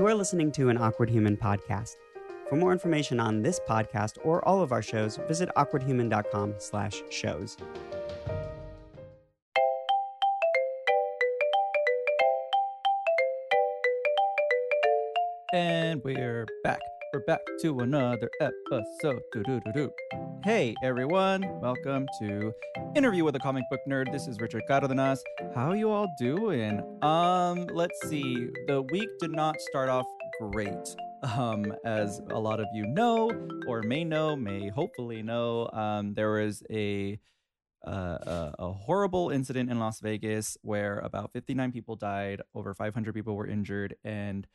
You are listening to an Awkward Human podcast. For more information on this podcast or all of our shows, visit awkwardhuman.com slash shows. And we're back. We're back to another episode. Do-do-do-do. Hey everyone, welcome to Interview with a Comic Book Nerd. This is Richard Cardenas. How you all doing? Um, let's see. The week did not start off great. Um, as a lot of you know, or may know, may hopefully know, um, there was a uh, a, a horrible incident in Las Vegas where about 59 people died, over 500 people were injured, and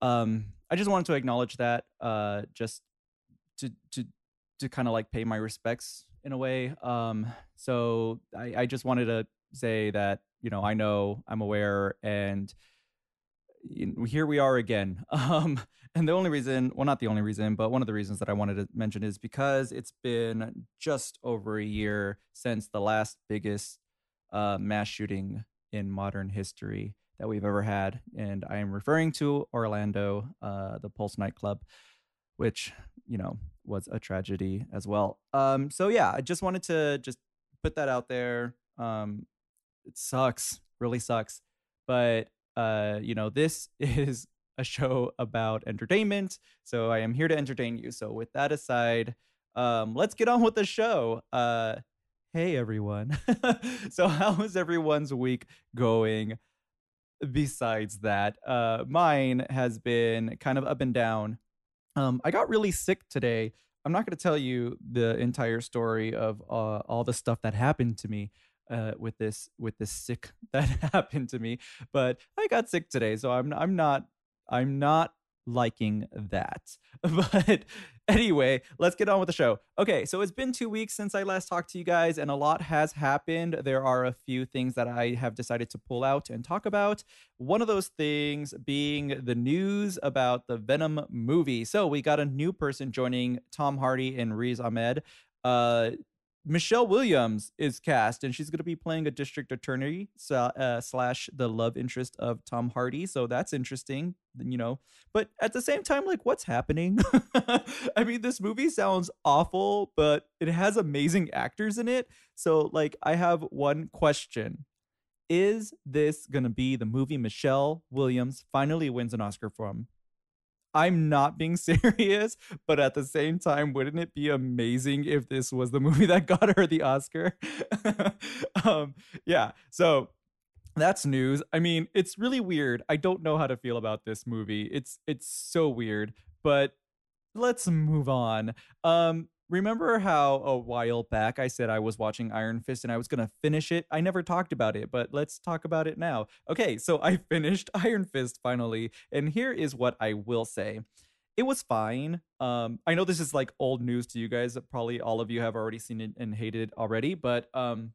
um, I just wanted to acknowledge that, uh, just to to to kind of like pay my respects in a way. Um, so I, I just wanted to say that you know I know I'm aware and here we are again. Um, and the only reason, well, not the only reason, but one of the reasons that I wanted to mention is because it's been just over a year since the last biggest uh, mass shooting in modern history that we've ever had. And I am referring to Orlando, uh, the Pulse nightclub, which, you know, was a tragedy as well. Um, so yeah, I just wanted to just put that out there. Um, it sucks, really sucks. But uh, you know, this is a show about entertainment. So I am here to entertain you. So with that aside, um, let's get on with the show. Uh, hey everyone. so how is everyone's week going? Besides that, uh, mine has been kind of up and down. Um, I got really sick today. I'm not going to tell you the entire story of uh, all the stuff that happened to me uh, with this with this sick that happened to me, but I got sick today, so I'm I'm not I'm not liking that. But anyway, let's get on with the show. Okay, so it's been two weeks since I last talked to you guys, and a lot has happened. There are a few things that I have decided to pull out and talk about. One of those things being the news about the Venom movie. So we got a new person joining Tom Hardy and Riz Ahmed. Uh, Michelle Williams is cast, and she's going to be playing a district attorney uh, slash the love interest of Tom Hardy. So that's interesting, you know. But at the same time, like, what's happening? I mean, this movie sounds awful, but it has amazing actors in it. So, like, I have one question: Is this going to be the movie Michelle Williams finally wins an Oscar from? I'm not being serious, but at the same time, wouldn't it be amazing if this was the movie that got her the Oscar? um, yeah, so that's news. I mean, it's really weird. I don't know how to feel about this movie. It's it's so weird, but let's move on. Um, remember how a while back I said I was watching Iron Fist and I was going to finish it? I never talked about it, but let's talk about it now. Okay, so I finished Iron Fist finally, and here is what I will say. It was fine. Um, I know this is like old news to you guys. Probably all of you have already seen it and hated it already, but um,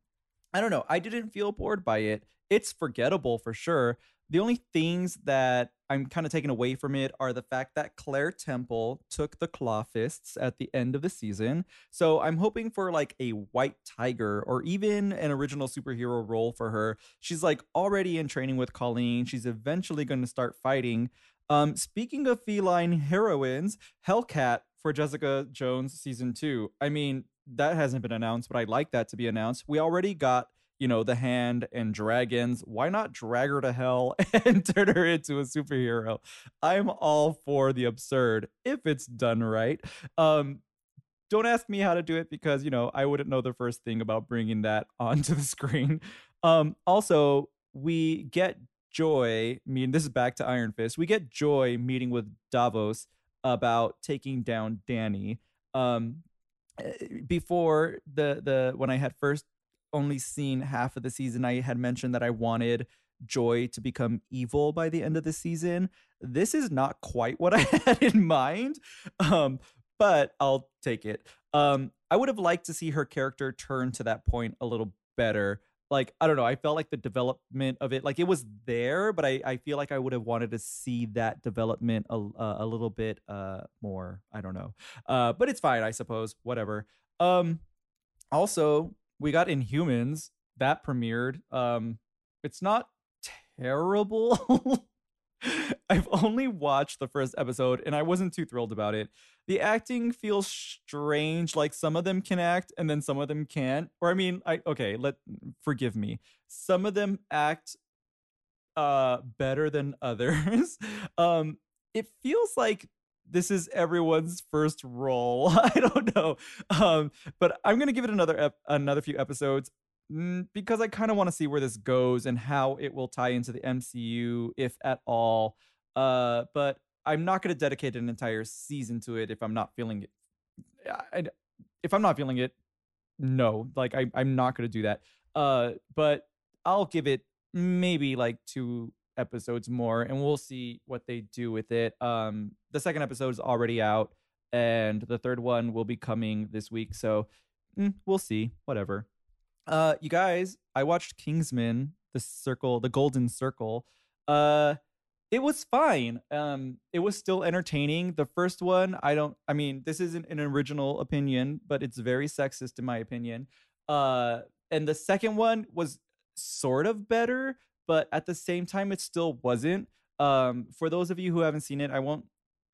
I don't know. I didn't feel bored by it. It's forgettable for sure. The only things that I'm kind of taking away from it are the fact that Claire Temple took the Claw Fists at the end of the season. So I'm hoping for like a White Tiger or even an original superhero role for her. She's like already in training with Colleen. She's eventually going to start fighting. Um, speaking of feline heroines, Hellcat for Jessica Jones season two. I mean, that hasn't been announced, but I'd like that to be announced. We already got you know, the hand and dragons. Why not drag her to hell and turn her into a superhero? I'm all for the absurd if it's done right. Um, don't ask me how to do it because, you know, I wouldn't know the first thing about bringing that onto the screen. Um, also, we get Joy, I mean, this is back to Iron Fist. We get Joy meeting with Davos about taking down Danny. Um, eh, before the the when I had first only seen half of the season, I had mentioned that I wanted Joy to become evil by the end of the season. This is not quite what I had in mind, um, but I'll take it. Um, I would have liked to see her character turn to that point a little better. Like, I don't know, I felt like the development of it, like it was there, but I, I feel like I would have wanted to see that development a, a little bit uh, more. I don't know. Uh, but it's fine, I suppose. Whatever. Um, also, we got Inhumans that premiered. Um, it's not terrible. I've only watched the first episode and I wasn't too thrilled about it. The acting feels strange, like some of them can act and then some of them can't. Or I mean, I okay, let forgive me. Some of them act uh better than others. um it feels like this is everyone's first role. I don't know. Um but I'm going to give it another ep- another few episodes mm, because I kind of want to see where this goes and how it will tie into the MCU if at all. Uh but I'm not going to dedicate an entire season to it if I'm not feeling it. I, if I'm not feeling it, no, like I, I'm not going to do that. Uh, but I'll give it maybe like two episodes more, and we'll see what they do with it. Um, the second episode is already out, and the third one will be coming this week. So mm, we'll see. Whatever. Uh, you guys, I watched Kingsman, the Circle, the Golden Circle. Uh, it was fine. Um, it was still entertaining. The first one, I don't. I mean, this isn't an original opinion, but it's very sexist in my opinion. Uh, and the second one was sort of better, but at the same time, it still wasn't. Um, for those of you who haven't seen it, I won't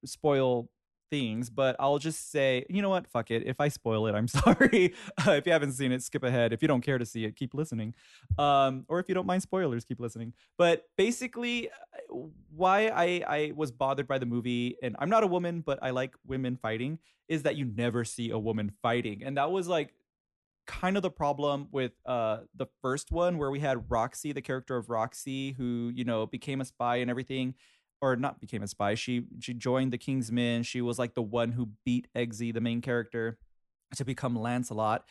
spoil things, but I'll just say, you know what? Fuck it. If I spoil it, I'm sorry. Uh, if you haven't seen it, skip ahead. If you don't care to see it, keep listening. Um, or if you don't mind spoilers, keep listening. But basically, uh, why I, I was bothered by the movie, and I'm not a woman, but I like women fighting, is that you never see a woman fighting. And that was like kind of the problem with uh the first one where we had Roxy, the character of Roxy, who, you know, became a spy and everything or not became a spy. She she joined the Kingsmen. She was like the one who beat Eggsy, the main character, to become Lancelot.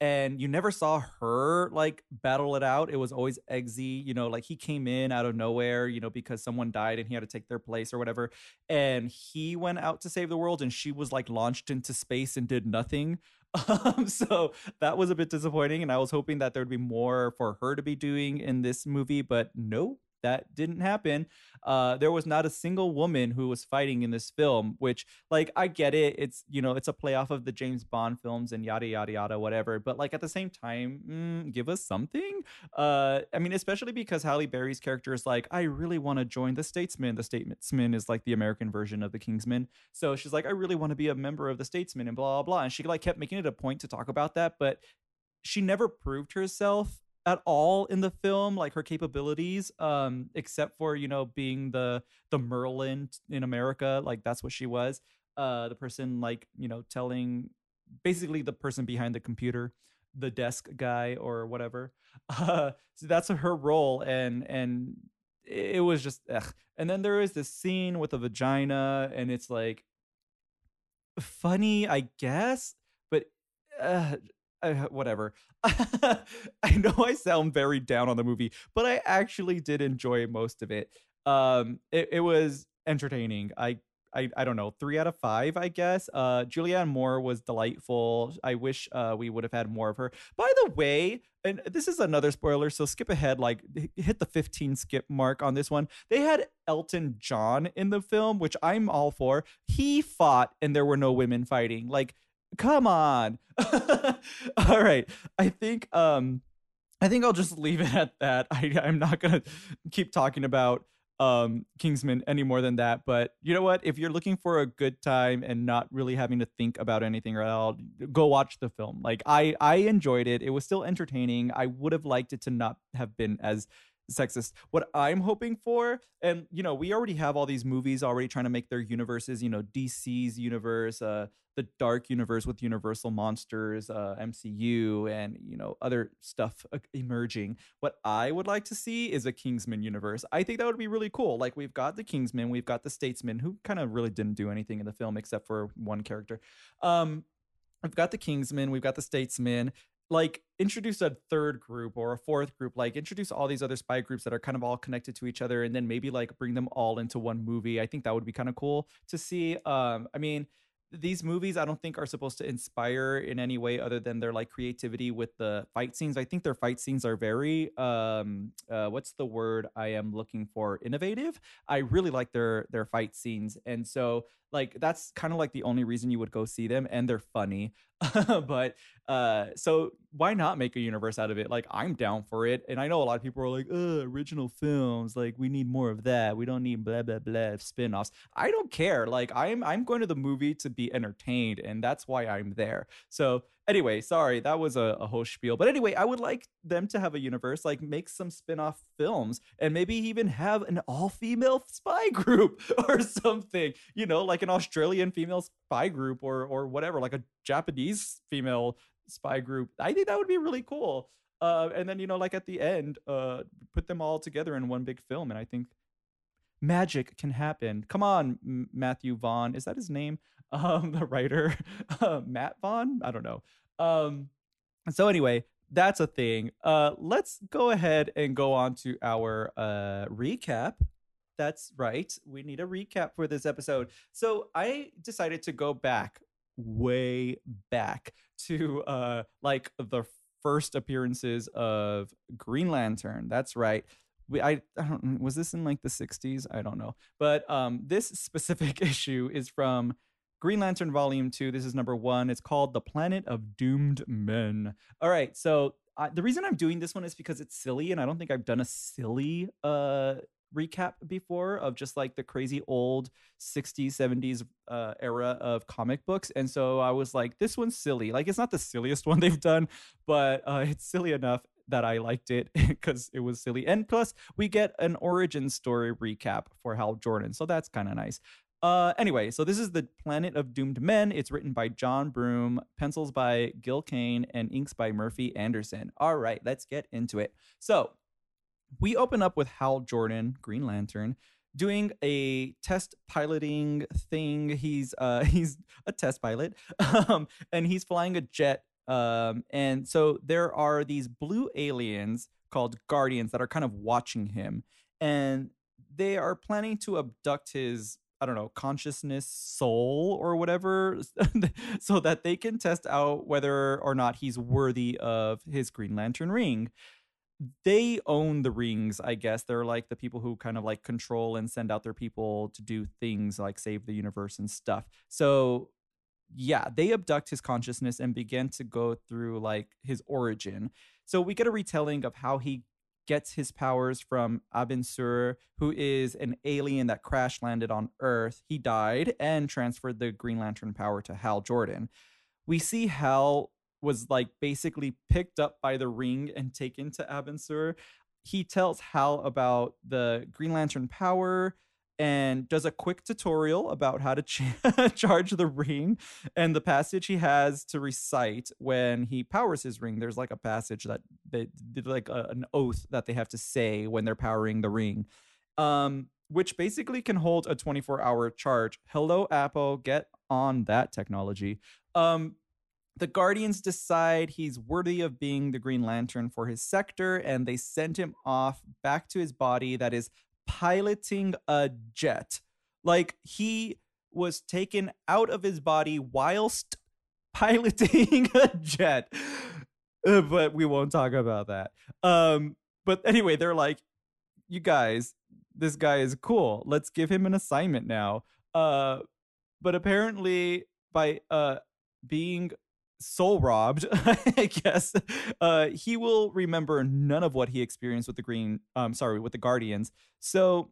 And you never saw her like battle it out. It was always Eggsy, you know, like he came in out of nowhere, you know, because someone died and he had to take their place or whatever. And he went out to save the world and she was like launched into space and did nothing. Um, so that was a bit disappointing. And I was hoping that there'd be more for her to be doing in this movie, but no, that didn't happen. Uh, there was not a single woman who was fighting in this film, which, like, I get it. It's, you know, it's a play off of the James Bond films and yada, yada, yada, whatever. But, like, at the same time, mm, give us something. Uh, I mean, especially because Halle Berry's character is like, I really want to join the Statesman. The Statesman is like the American version of the Kingsman. So she's like, I really want to be a member of the Statesman and blah, blah, blah. And she, like, kept making it a point to talk about that. But she never proved herself at all in the film like her capabilities um except for you know being the the merlin in america like that's what she was uh the person like you know telling basically the person behind the computer the desk guy or whatever uh so that's her role and and it was just ugh. and then there is this scene with a vagina and it's like funny i guess but uh, uh, whatever. I know I sound very down on the movie, but I actually did enjoy most of it. Um, it, it was entertaining. I, I, I don't know, three out of five, I guess. Uh, Julianne Moore was delightful. I wish uh, we would have had more of her. By the way, and this is another spoiler, so skip ahead, like hit the 15 skip mark on this one. They had Elton John in the film, which I'm all for. He fought and there were no women fighting. Like, come on. All right. I think um i think i'll just leave it at that. I i'm not gonna keep talking about um kingsman any more than that but you know what? If you're looking for a good time and not really having to think about anything at all go watch the film. Like i i enjoyed it. It was still entertaining. I would have liked it to not have been as sexist. What I'm hoping for, and you know, we already have all these movies already trying to make their universes, you know, DC's universe, uh, the dark universe with Universal Monsters, uh, MCU, and you know, other stuff emerging. What I would like to see is a Kingsman universe. I think that would be really cool. Like we've got the Kingsman, we've got the Statesman, who kind of really didn't do anything in the film except for one character. Um, We've got the Kingsman, we've got the Statesman, like introduce a third group or a fourth group like introduce all these other spy groups that are kind of all connected to each other and then maybe like bring them all into one movie i think that would be kind of cool to see um i mean these movies I don't think are supposed to inspire in any way other than their like creativity with the fight scenes. I think their fight scenes are very um uh what's the word I am looking for innovative. I really like their their fight scenes and so like that's kind of like the only reason you would go see them and they're funny. But uh so why not make a universe out of it? Like i'm down for it and i know a lot of people are like original films like we need more of that. We don't need blah blah blah spin-offs. I don't care. Like i'm i'm going to the movie to be entertained and that's why i'm there. So anyway sorry that was a, a whole spiel but anyway i would like them to have a universe like make some spin-off films and maybe even have an all-female spy group or something you know like an australian female spy group or or whatever like a japanese female spy group. I think that would be really cool. Uh, and then you know like at the end uh, put them all together in one big film and i think magic can happen. Come on matthew vaughn is that his name um, the writer uh, Matt Vaughn. I don't know. Um, so anyway, that's a thing. Uh, let's go ahead and go on to our uh, recap. That's right. We need a recap for this episode. So I decided to go back, way back to uh, like the first appearances of Green Lantern. That's right. We, I, I don't was this in like the 60s i don't know but um this specific issue is from Green Lantern Volume 2. This is number one. It's called The Planet of Doomed Men. All right. So the reason I'm doing this one is because it's silly, and I don't think I've done a silly uh, recap before of just like the crazy old 60s 70s uh, era of comic books and so i was like this one's silly like it's not the silliest one they've done but uh, it's silly enough that i liked it because it was silly and plus we get an origin story recap for hal jordan so that's kind of nice uh, anyway, so this is the Planet of Doomed Men. It's written by John Broome, pencils by Gil Kane, and inks by Murphy Anderson. All right, let's get into it. So we open up with Hal Jordan, Green Lantern, doing a test piloting thing. He's uh, he's a test pilot, um, and he's flying a jet. Um, and so there are these blue aliens called Guardians that are kind of watching him, and they are planning to abduct his I don't know, consciousness soul or whatever, so that they can test out whether or not he's worthy of his Green Lantern ring. They own the rings, I guess. They're like the people who kind of like control and send out their people to do things like save the universe and stuff. So, yeah, they abduct his consciousness and begin to go through like his origin. So, we get a retelling of how he gets his powers from Abin Sur, who is an alien that crash landed on Earth. He died and transferred the Green Lantern power to Hal Jordan. We see Hal was like basically picked up by the ring and taken to Abin Sur. He tells Hal about the Green Lantern power and does a quick tutorial about how to ch- charge the ring and the passage he has to recite when he powers his ring. There's like a passage that they did like a, an oath that they have to say when they're powering the ring um which basically can hold a 24 hour charge. Hello apple get on that technology. Um the Guardians decide he's worthy of being the Green Lantern for his sector, and they send him off back to his body that is piloting a jet. Like he was taken out of his body whilst piloting a jet. Uh, but we won't talk about that. Um, but anyway, they're like, you guys, this guy is cool. Let's give him an assignment now. Uh, but apparently, by uh, being soul robbed, I guess, uh, he will remember none of what he experienced with the Green, um, sorry, with the Guardians. So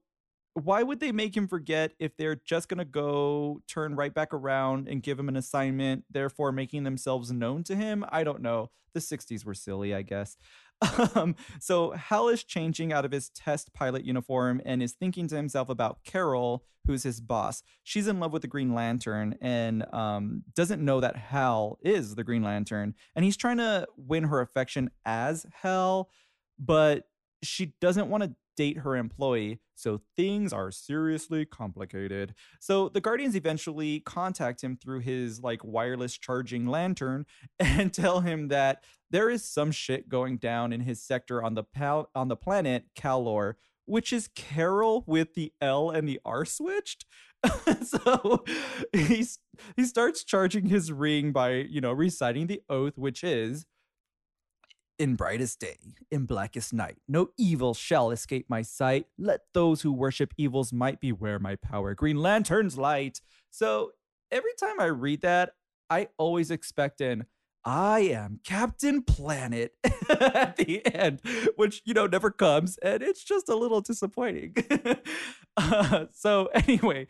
why would they make him forget if they're just going to go turn right back around and give him an assignment, therefore making themselves known to him? I don't know. The 60s were silly, I guess. Um, so Hal is changing out of his test pilot uniform and is thinking to himself about Carol, who's his boss. She's in love with the Green Lantern and um, doesn't know that Hal is the Green Lantern. And he's trying to win her affection as Hal, but she doesn't want to date her employee, so things are seriously complicated. So the Guardians eventually contact him through his like wireless charging lantern and tell him that there is some shit going down in his sector on the pal- on the planet Calor, which is Carol with the L and the R switched. so he's he starts charging his ring by, you know, reciting the oath, which is In brightest day, in blackest night, no evil shall escape my sight. Let those who worship evil's might beware my power. Green Lantern's light. So every time I read that, I always expect an I am Captain Planet at the end, which, you know, never comes. And it's just a little disappointing. uh, so, anyway,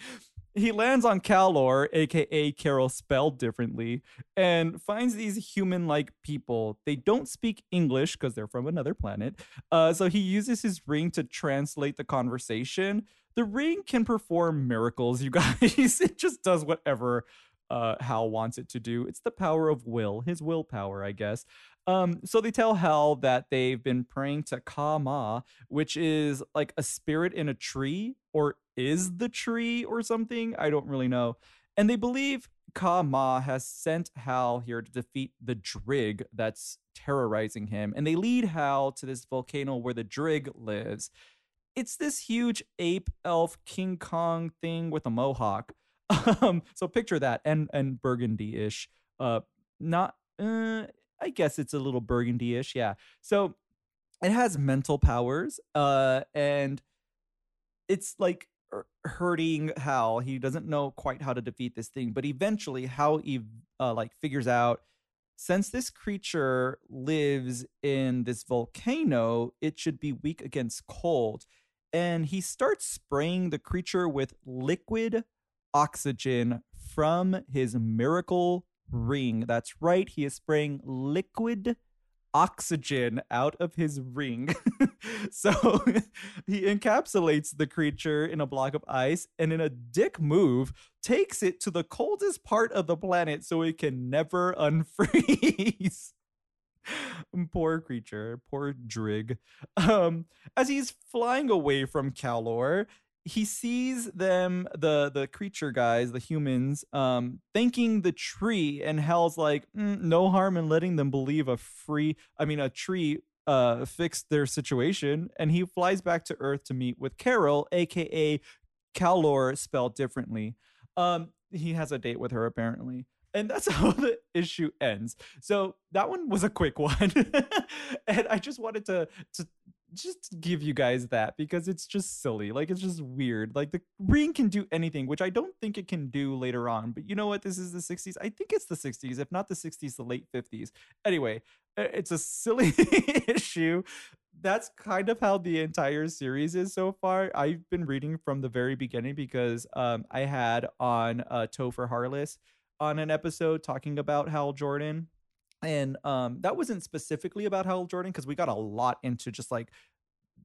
he lands on Calor, aka Carol spelled differently, and finds these human like people. They don't speak English because they're from another planet. Uh, so he uses his ring to translate the conversation. The ring can perform miracles, you guys. it just does whatever uh, Hal wants it to do. It's the power of will, his willpower, I guess. Um, so they tell Hal that they've been praying to Ka-Ma, which is like a spirit in a tree, or is the tree or something. I don't really know. And they believe Ka-Ma has sent Hal here to defeat the Drig that's terrorizing him. And they lead Hal to this volcano where the Drig lives. It's this huge ape elf King Kong thing with a mohawk. Um, so picture that and and burgundy-ish. Uh, not. Uh, I guess it's a little burgundy-ish. Yeah. So it has mental powers. Uh, and it's like hurting Hal. He doesn't know quite how to defeat this thing, but eventually Hal he uh, like figures out since this creature lives in this volcano, it should be weak against cold. And he starts spraying the creature with liquid oxygen from his miracle ring. That's right, he is spraying liquid oxygen out of his ring. so he encapsulates the creature in a block of ice and in a dick move takes it to the coldest part of the planet so it can never unfreeze. poor creature, poor Drig. Um, as he's flying away from Calor, he sees them the the creature guys the humans um thanking the tree and Hal's like mm, no harm in letting them believe a free i mean a tree uh fixed their situation. And he flies back to earth to meet with carol aka Calor spelled differently. Um he has a date with her apparently. And that's how the issue ends. So that one was a quick one. And i just wanted to to just give you guys that because it's just silly. Like it's just weird. Like the ring can do anything, which I don't think it can do later on. But you know what? This is the 60s. I think it's the 60s, if not the 60s, the late 50s. Anyway, it's a silly issue. That's kind of how the entire series is so far. I've been reading from the very beginning because um, I had on uh, Topher Harless on an episode talking about Hal Jordan and um, that wasn't specifically about Hal Jordan because we got a lot into just like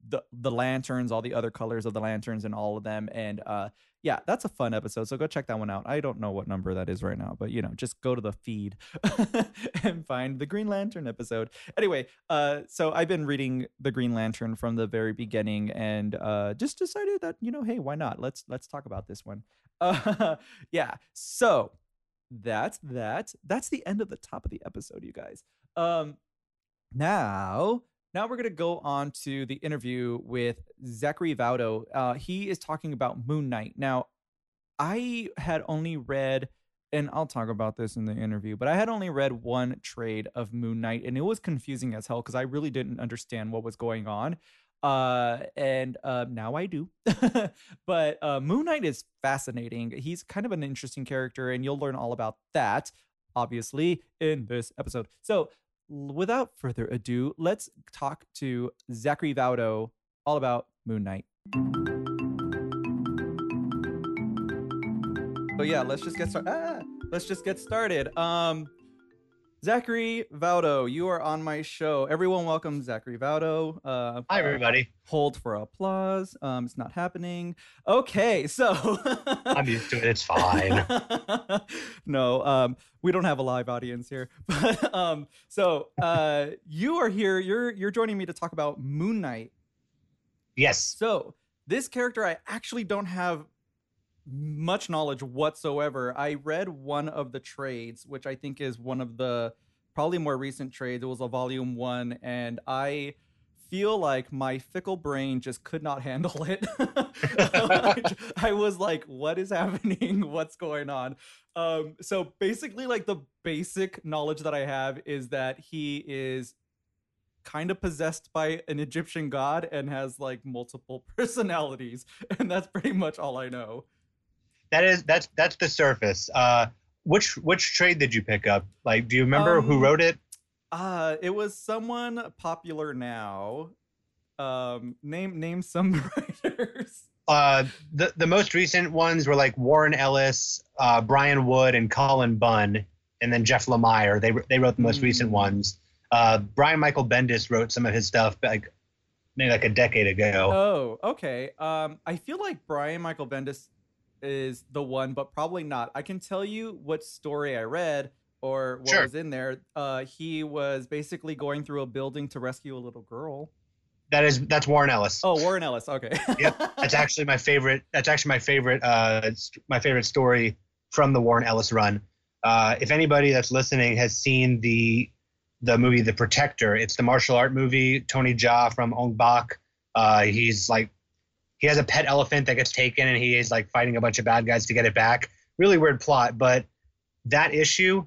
the the lanterns, all the other colors of the lanterns, and all of them. And uh, yeah, that's a fun episode. So go check that one out. I don't know what number that is right now, but you know, just go to the feed and find the Green Lantern episode. Anyway, uh, so I've been reading the Green Lantern from the very beginning, and uh, just decided that you know, hey, why not? Let's let's talk about this one. Yeah. So that's that. That's the end of the top of the episode, you guys. Um, now, now we're gonna go on to the interview with Zachary Vaudo. Uh, he is talking about Moon Knight. Now, I had only read, and I'll talk about this in the interview, but I had only read one trade of Moon Knight, and it was confusing as hell because I really didn't understand what was going on uh and uh now i do. But uh moon knight is fascinating. He's kind of an interesting character and you'll learn all about that obviously in this episode. So without further ado let's talk to zachary vaudo all about moon knight. So yeah let's just get started ah, let's just get started. Um Zachary Vaudo, you are on my show. Everyone, welcome Zachary Vaudo. Uh, Hi, everybody. Hold for applause. Um, it's not happening. Okay, so I'm used to it. It's fine. no, um, we don't have a live audience here, but um, so uh, you are here. You're you're joining me to talk about Moon Knight. Yes. So this character, I actually don't have much knowledge whatsoever. I read one of the trades, which I think is one of the probably more recent trades. It was a volume one, and I feel like my fickle brain just could not handle it. I was like, what is happening? What's going on? Um, so basically, like the basic knowledge that I have is that he is kind of possessed by an Egyptian god and has like multiple personalities, and that's pretty much all I know. That is that's that's the surface. Uh, which which trade did you pick up? Like, do you remember who Um, wrote it? Uh, it was someone popular now. Um, name name some writers. Uh, the the most recent ones were like Warren Ellis, uh, Brian Wood, and Cullen Bunn, and then Jeff Lemire. They they wrote the most recent Mm. ones. Uh, Brian Michael Bendis wrote some of his stuff like maybe like a decade ago. Oh, okay. Um, I feel like Brian Michael Bendis is the one, but probably not. I can tell you what story I read or what Sure. was in there. Uh, he was basically going through a building to rescue a little girl. That is that's Warren Ellis. Oh, Warren Ellis. Okay. yep, That's actually my favorite. That's actually my favorite. Uh, it's my favorite story from the Warren Ellis run. Uh, if anybody that's listening has seen the the movie The Protector, it's the martial art movie. Tony Jaa from Ong Bak. Uh, he's like he has a pet elephant that gets taken, and he is like fighting a bunch of bad guys to get it back. Really weird plot, but that issue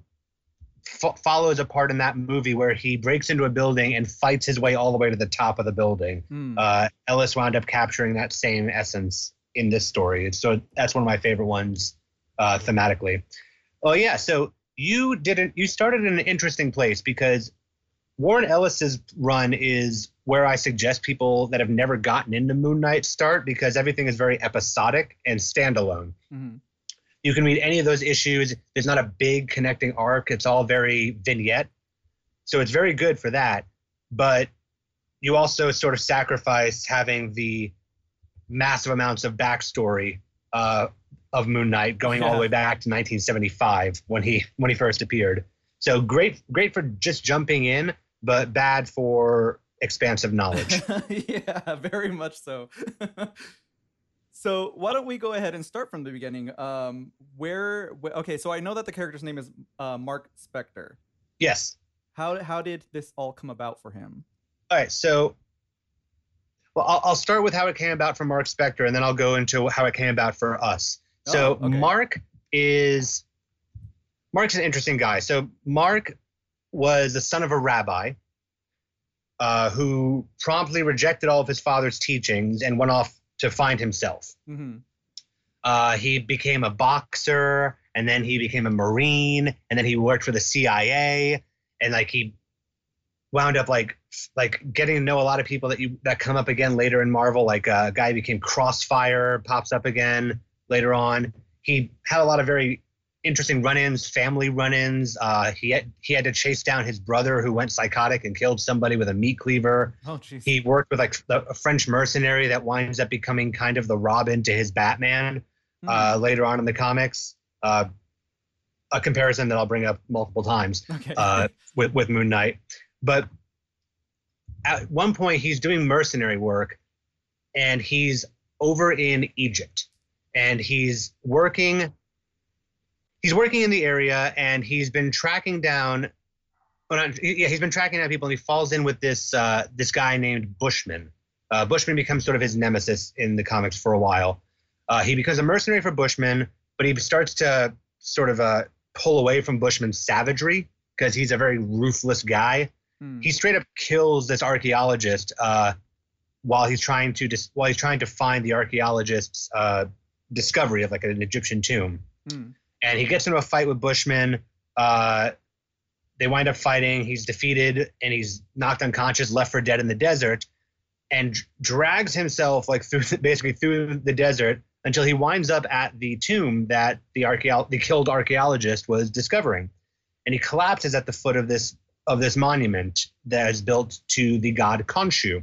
fo- follows a part in that movie where he breaks into a building and fights his way all the way to the top of the building Hmm. uh, Ellis wound up capturing that same essence in this story. It's- So that's one of my favorite ones uh, thematically. Oh yeah, so you didn't. You started in an interesting place because Warren Ellis's run is where I suggest people that have never gotten into Moon Knight start because everything is very episodic and standalone. Mhm. You can read any of those issues. There's not a big connecting arc. It's all very vignette. So it's very good for that. But you also sort of sacrifice having the massive amounts of backstory uh, of Moon Knight going all the way back to 1975 when he when he first appeared. So great great for just jumping in, but bad for expansive knowledge. yeah, very much so. so why don't we go ahead and start from the beginning? Um, where? wh- okay, so I know that the character's name is uh, Mark Spector. yes. How how did this all come about for him? All right, so well, I'll, I'll start with how it came about for Mark Spector, and then I'll go into how it came about for us. So Oh, okay. Mark is Mark's an interesting guy. So Mark was the son of a rabbi uh, who promptly rejected all of his father's teachings and went off to find himself. hmm Uh, he became a boxer, and then he became a marine, and then he worked for the CIA, and like he wound up like like getting to know a lot of people that you that come up again later in Marvel. Like uh, a guy who became Crossfire pops up again later on. He had a lot of very interesting run-ins, family run-ins. Uh, he had he had to chase down his brother who went psychotic and killed somebody with a meat cleaver. Oh, jeez. He worked with like a French mercenary that winds up becoming kind of the Robin to his Batman Hmm. uh, later on in the comics. Uh, a comparison that I'll bring up multiple times okay. uh, with with Moon Knight. But at one point, he's doing mercenary work, and he's over in Egypt, and he's working. He's working in the area, and he's been tracking down. Well, not, yeah, he's been tracking down people, and he falls in with this uh, this guy named Bushman. Uh, Bushman becomes sort of his nemesis in the comics for a while. Uh, he becomes a mercenary for Bushman, but he starts to sort of uh, pull away from Bushman's savagery because he's a very ruthless guy. Hmm. He straight up kills this archaeologist uh, while he's trying to dis- while he's trying to find the archaeologist's uh, discovery of like an Egyptian tomb. Hmm. And he gets into a fight with Bushman. Uh, they wind up fighting. He's defeated and he's knocked unconscious, left for dead in the desert, and dr- drags himself like through the, basically through the desert until he winds up at the tomb that the archaeo- the killed archaeologist was discovering, and he collapses at the foot of this of this monument that is built to the god Khonshu.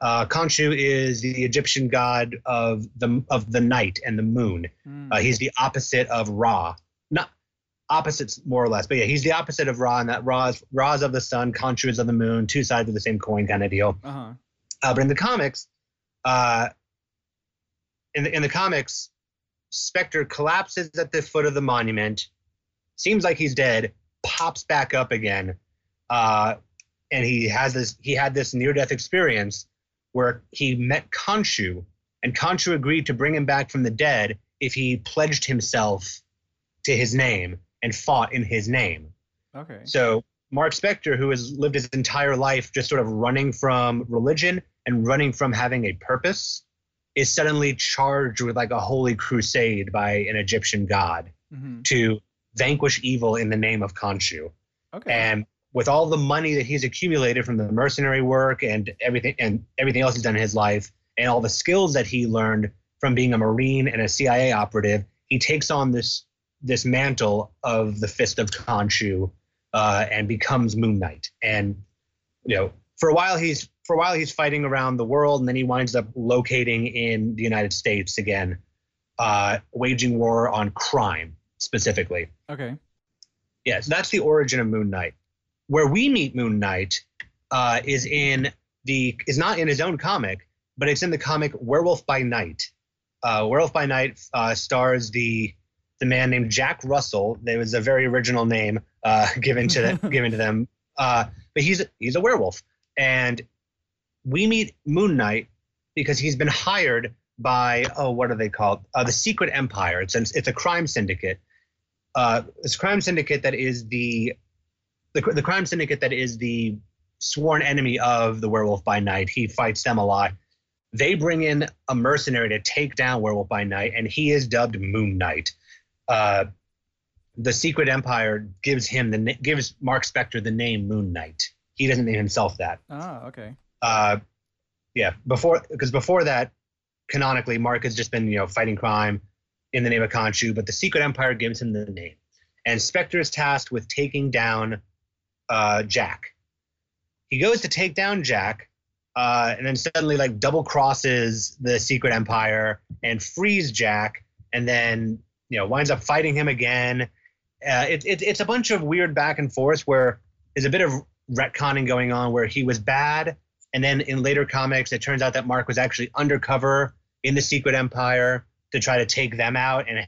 Uh, Khonshu is the Egyptian god of the of the night and the moon. Hmm. Uh, he's the opposite of Ra. Not opposites more or less, but yeah, he's the opposite of Ra, and that Ra is, Ra is of the sun, Khonshu is of the moon, two sides of the same coin kind of deal. uh-huh. Uh, but in the comics, uh, in the in the comics, Spector collapses at the foot of the monument, seems like he's dead, pops back up again, uh, and he has this he had this near death experience where he met Khonshu, and Khonshu agreed to bring him back from the dead if he pledged himself to his name and fought in his name. Okay. So Mark Spector, who has lived his entire life just sort of running from religion and running from having a purpose, is suddenly charged with like a holy crusade by an Egyptian god Mhm. to vanquish evil in the name of Khonshu. Okay. And with all the money that he's accumulated from the mercenary work and everything and everything else he's done in his life, and all the skills that he learned from being a Marine and a CIA operative, he takes on this this mantle of the Fist of Khonshu uh, and becomes Moon Knight. And you know, for a while he's for a while he's fighting around the world, and then he winds up locating in the United States again, uh, waging war on crime specifically. okay. Yes, that's the origin of Moon Knight. Where we meet Moon Knight uh, is in the is not in his own comic, but it's in the comic Werewolf by Night. Uh, Werewolf by Night uh, stars the the man named Jack Russell. That was a very original name uh, given to given to them, uh, but he's he's a werewolf, and we meet Moon Knight because he's been hired by oh what are they called uh, the Secret Empire. It's an, it's a crime syndicate uh, this crime syndicate that is the, the the crime syndicate that is the sworn enemy of the Werewolf by Night. He fights them a lot. They bring in a mercenary to take down Werewolf by Night, and he is dubbed Moon Knight. Uh, the Secret Empire gives him the gives Mark Spector the name Moon Knight. He doesn't name himself that. oh okay. Uh, yeah, before because before that, canonically, Mark has just been you know fighting crime in the name of Khonshu, but the Secret Empire gives him the name, and Spector is tasked with taking down uh, Jack. He goes to take down Jack, uh, and then suddenly like double crosses the Secret Empire and frees Jack, and then you know winds up fighting him again. Uh, it, it, it's a bunch of weird back and forth where there's a bit of retconning going on where he was bad and then in later comics, it turns out that Mark was actually undercover in the Secret Empire to try to take them out, and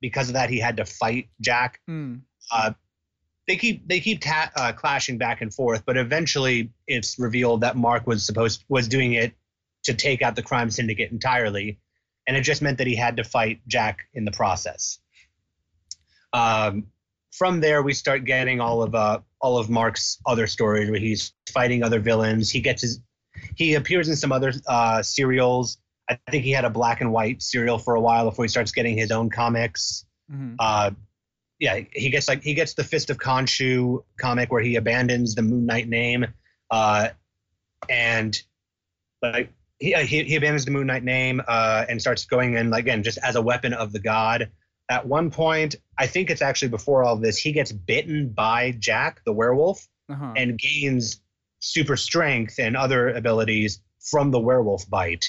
because of that, he had to fight Jack. Hmm. Uh, they keep they keep ta- uh, clashing back and forth, but eventually it's revealed that Mark was supposed was doing it to take out the crime syndicate entirely, and it just meant that he had to fight Jack in the process. Um, from there, we start getting all of uh, all of Mark's other stories where he's fighting other villains. He gets his he appears in some other uh, serials. I think he had a black and white serial for a while before he starts getting his own comics. Mhm. Uh, yeah, he gets like he gets the Fist of Khonshu comic where he abandons the Moon Knight name, uh, and like he, he he abandons the Moon Knight name uh, and starts going in again just as a weapon of the god. At one point, I think it's actually before all this, he gets bitten by Jack the werewolf Uh-huh. and gains super strength and other abilities from the werewolf bite.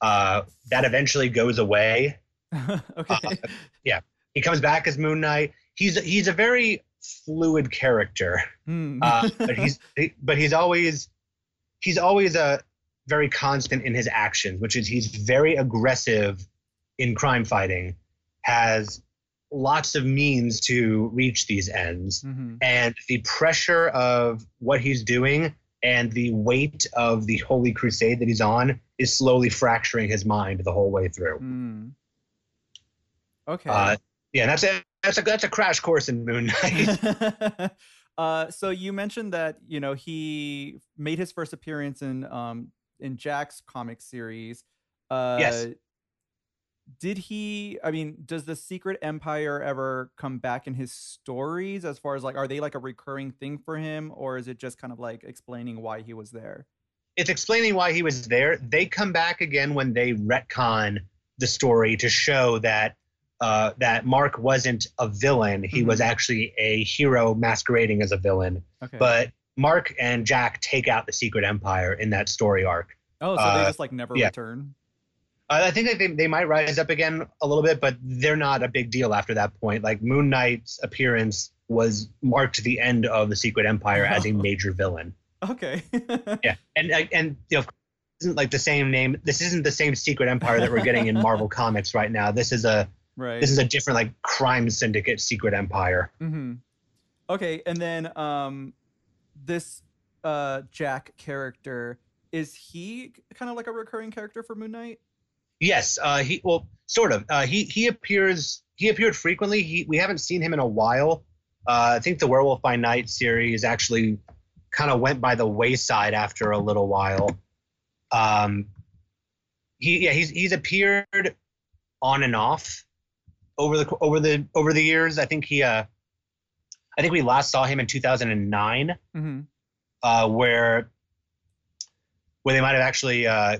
Uh, that eventually goes away. okay. Yeah he comes back as Moon Knight. He's he's a very fluid character, Hmm. uh, but he's but he's always he's always a very constant in his actions, which is he's very aggressive in crime fighting, has lots of means to reach these ends. Mhm. and the pressure of what he's doing and the weight of the holy crusade that he's on is slowly fracturing his mind the whole way through. Hmm. Okay. Uh, yeah, that's a that's a that's a crash course in Moon Knight. uh, so you mentioned that you know he made his first appearance in um in Jack's comic series. Uh, Yes. Did he? I mean, does the Secret Empire ever come back in his stories? As far as like, are they like a recurring thing for him, or is it just kind of like explaining why he was there? it's explaining why he was there. They come back again when they retcon the story to show that uh, that Mark wasn't a villain; he was actually a hero masquerading as a villain. Okay. But Mark and Jack take out the Secret Empire in that story arc. oh, so they uh, just like never yeah. return. Uh, I think that they, they might rise up again a little bit, but they're not a big deal after that point. Like Moon Knight's appearance was marked the end of the Secret Empire as a major villain. Okay. Yeah, and uh, and you know, this isn't like the same name. This isn't the same Secret Empire that we're getting in Marvel Comics right now. This is a right. this is a different like crime syndicate Secret Empire. Mm-hmm. Okay, and then um, this uh Jack character is he kind of like a recurring character for Moon Knight? Yes, uh, he well, sort of. Uh, he he appears he appeared frequently. He we haven't seen him in a while, Uh, I think the Werewolf by Night series actually kind of went by the wayside after a little while. Um, he yeah he's he's appeared on and off over the over the over the years. I think he uh, I think we last saw him in 2009, Mm-hmm. uh, where where they might have actually uh,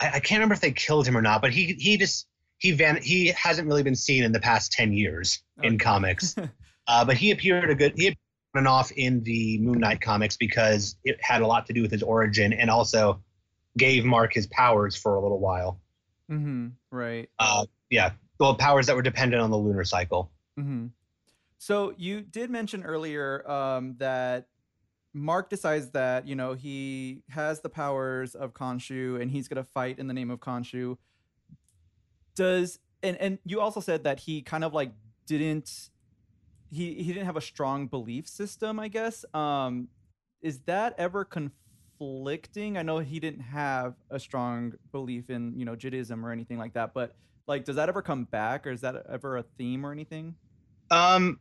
I, I can't remember if they killed him or not, but he he just he van he hasn't really been seen in the past 10 years in comics. Uh, but he appeared a good he appeared on and off in the Moon Knight comics because it had a lot to do with his origin and also gave Mark his powers for a little while. Mm-hmm. Right. Uh, yeah, well, powers that were dependent on the lunar cycle. Mm-hmm. So you did mention earlier um, that Mark decides that you know he has the powers of Khonshu and he's gonna fight in the name of Khonshu. Does and and you also said that he kind of like didn't he he didn't have a strong belief system, I guess. Um, is that ever conflicting? I know he didn't have a strong belief in you know Judaism or anything like that, but like, does that ever come back, or is that ever a theme or anything? Um,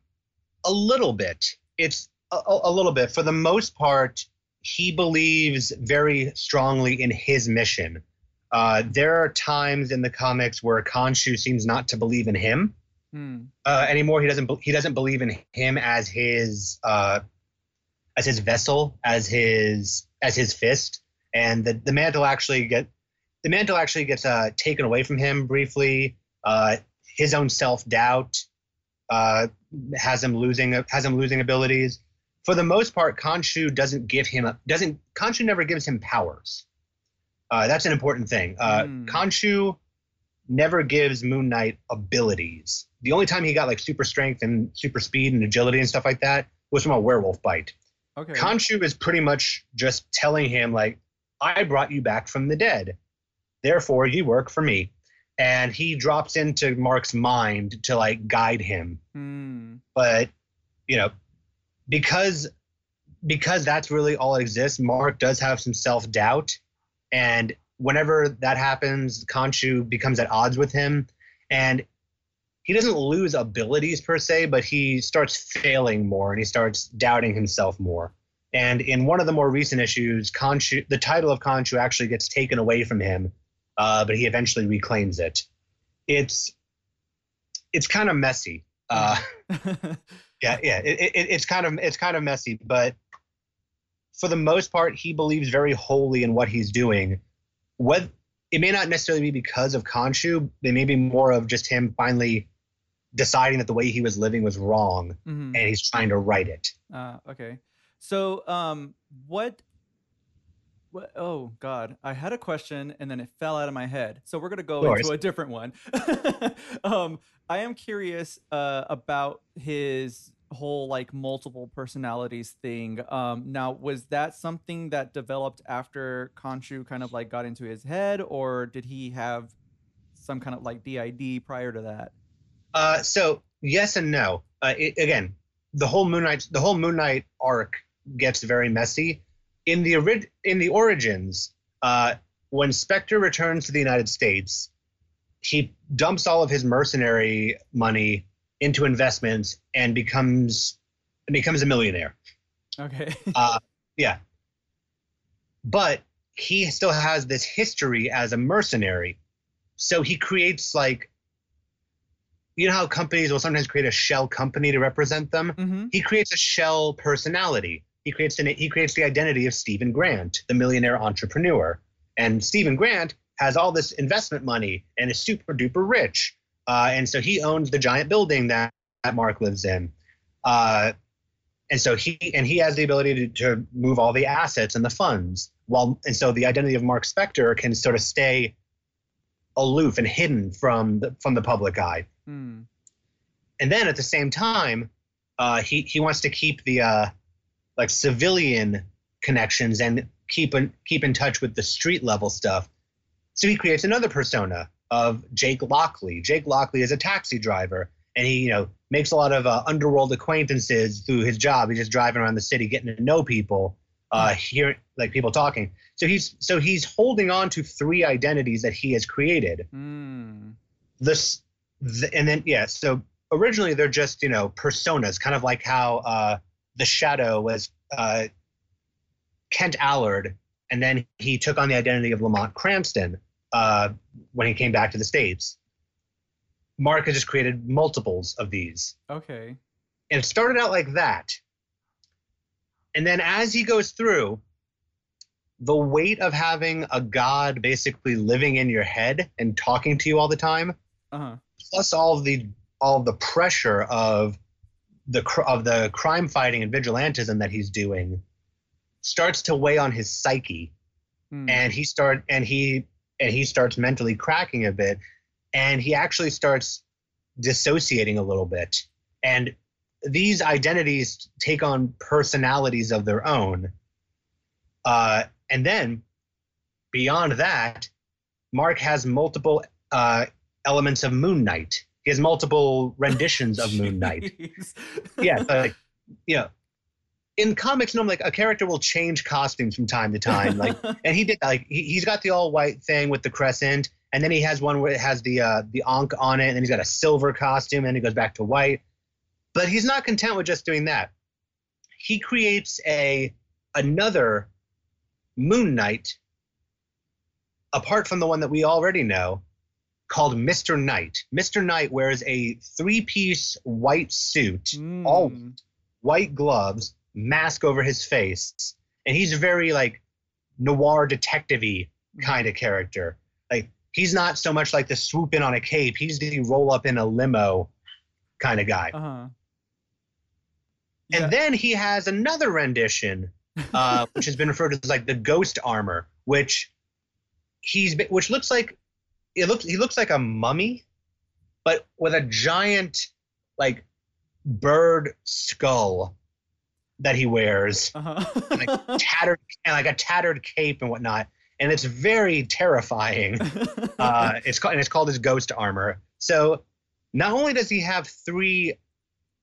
a little bit. It's a, a little bit. For the most part, he believes very strongly in his mission. Uh, there are times in the comics where Khonshu seems not to believe in him Hmm. uh, anymore. He doesn't. be- He doesn't believe in him as his uh, as his vessel, as his as his fist, and the the mantle actually get the mantle actually gets uh, taken away from him briefly. Uh, his own self doubt uh, has him losing has him losing abilities. For the most part, Khonshu doesn't give him doesn't Khonshu never gives him powers. Uh, that's an important thing. Uh, Hmm. Khonshu never gives Moon Knight abilities. The only time he got like super strength and super speed and agility and stuff like that was from a werewolf bite. Okay. Khonshu is pretty much just telling him like, "I brought you back from the dead, therefore you work for me." And he drops into Mark's mind to like guide him. Hmm. but you know because because that's really all that exists mark does have some self-doubt. And whenever that happens Khonshu becomes at odds with him. And he doesn't lose abilities per se but he starts failing more and he starts doubting himself more. And in one of the more recent issues Khonshu the title of Khonshu actually gets taken away from him uh, but he eventually reclaims it it's it's kind of messy uh, yeah yeah it, it, it's kind of it's kind of messy but for the most part he believes very wholly in what he's doing what it may not necessarily be because of Khonshu it may be more of just him finally deciding that the way he was living was wrong Mhm. and he's trying to right it Uh, okay. So, um, what, what? Oh God, I had a question and then it fell out of my head. So we're gonna go No into a different one. um, I am curious uh, about his whole like multiple personalities thing. Um, now, was that something that developed after Khonshu kind of like got into his head, or did he have some kind of like DID prior to that? Uh, so yes and no. Uh, it, again, the whole Moon Knight, the whole Moon Knight arc gets very messy. In the orig- in the origins, uh, when Spector returns to the United States, he dumps all of his mercenary money into investments and becomes becomes a millionaire. Okay. Yeah, but he still has this history as a mercenary, so he creates like. You know how companies will sometimes create a shell company to represent them? mm-hmm. he creates a shell personality. He creates an, he creates the identity of Steven Grant, the millionaire entrepreneur. And Steven Grant has all this investment money and is super duper rich. Uh, and so he owns the giant building that, that Mark lives in. Uh, and so he and he has the ability to, to move all the assets and the funds. While and so the identity of Mark Spector can sort of stay aloof and hidden from the from the public eye Mm. and then at the same time, uh, he he wants to keep the uh, like civilian connections and keep in keep in touch with the street level stuff. So he creates another persona of Jake Lockley. Jake Lockley is a taxi driver, and he you know makes a lot of uh, underworld acquaintances through his job. He's just driving around the city, getting to know people, uh, hear like people talking. So he's so he's holding on to three identities that he has created Mm. this the, and then yeah so originally they're just you know personas, kind of like how uh, the Shadow was uh, Kent Allard, and then he took on the identity of Lamont Cranston uh, when he came back to the states. Mark has just created multiples of these. Okay. And it started out like that. And then as he goes through, the weight of having a god basically living in your head and talking to you all the time, Uh-huh. plus all of the all the pressure of the of the crime fighting and vigilantism that he's doing, starts to weigh on his psyche, Hmm. and he start and he and he starts mentally cracking a bit, and he actually starts dissociating a little bit, and these identities take on personalities of their own. Uh, and then beyond that, Mark has multiple uh, elements of Moon Knight. He has multiple renditions of Moon Knight. Yeah, like you know, in comics, normally like a character will change costumes from time to time. Like, and he did like he, he's got the all white thing with the crescent, and then he has one where it has the uh, the ankh on it, and then he's got a silver costume, and he goes back to white. But he's not content with just doing that. He creates a another Moon Knight, apart from the one that we already know, called Mister Knight. Mister Knight wears a three-piece white suit, all Hmm. white gloves, mask over his face, and he's very like noir detective-y kind of character. Like he's not so much like the swoop in on a cape; he's the roll up in a limo kind of guy. Uh-huh. And Yeah. then he has another rendition, uh, which has been referred to as like the ghost armor, which he's be- which looks like it looks he looks like a mummy, but with a giant like bird skull that he wears, Uh-huh. like tattered and like a tattered cape and whatnot, and it's very terrifying. Uh, it's called and it's called his ghost armor. So not only does he have three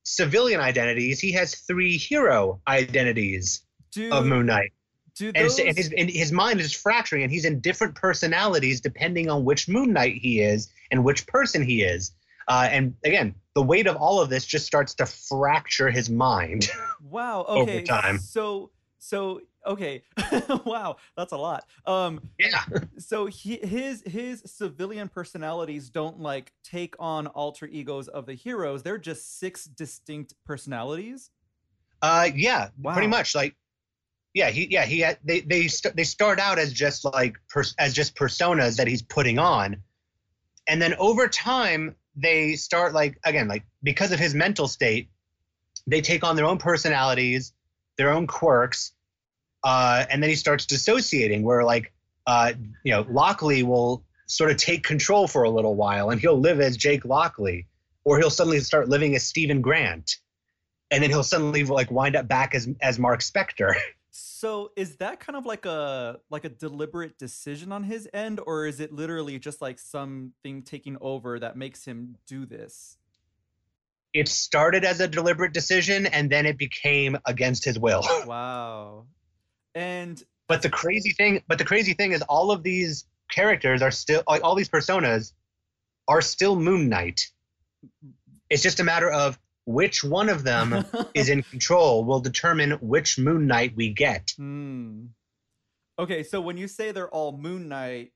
civilian identities, he has three hero identities do, of Moon Knight. Do And, those, and, his, and his mind is fracturing, and he's in different personalities depending on which Moon Knight he is and which person he is. Uh, and again, the weight of all of this just starts to fracture his mind. wow, Okay. over time. So so okay. wow, that's a lot. Um yeah. so he, his his civilian personalities don't like take on alter egos of the heroes. They're just six distinct personalities. Uh, yeah, pretty much. Like, yeah, he, yeah, he, they, they, st- they start out as just like pers- as just personas that he's putting on, and then over time they start like again, like because of his mental state, they take on their own personalities, their own quirks, uh, and then he starts dissociating. Where like, uh, you know, Lockley will sort of take control for a little while, and he'll live as Jake Lockley, or he'll suddenly start living as Steven Grant and then he'll suddenly like wind up back as as Mark Spector. So is that kind of like a like a deliberate decision on his end, or is it literally just like something taking over that makes him do this? It started as a deliberate decision, and then it became against his will. Wow. And But the crazy thing, but the crazy thing is, all of these characters are still like all these personas are still Moon Knight. It's just a matter of which one of them is in control will determine which Moon Knight we get. Hmm. Okay, so when you say they're all Moon Knight,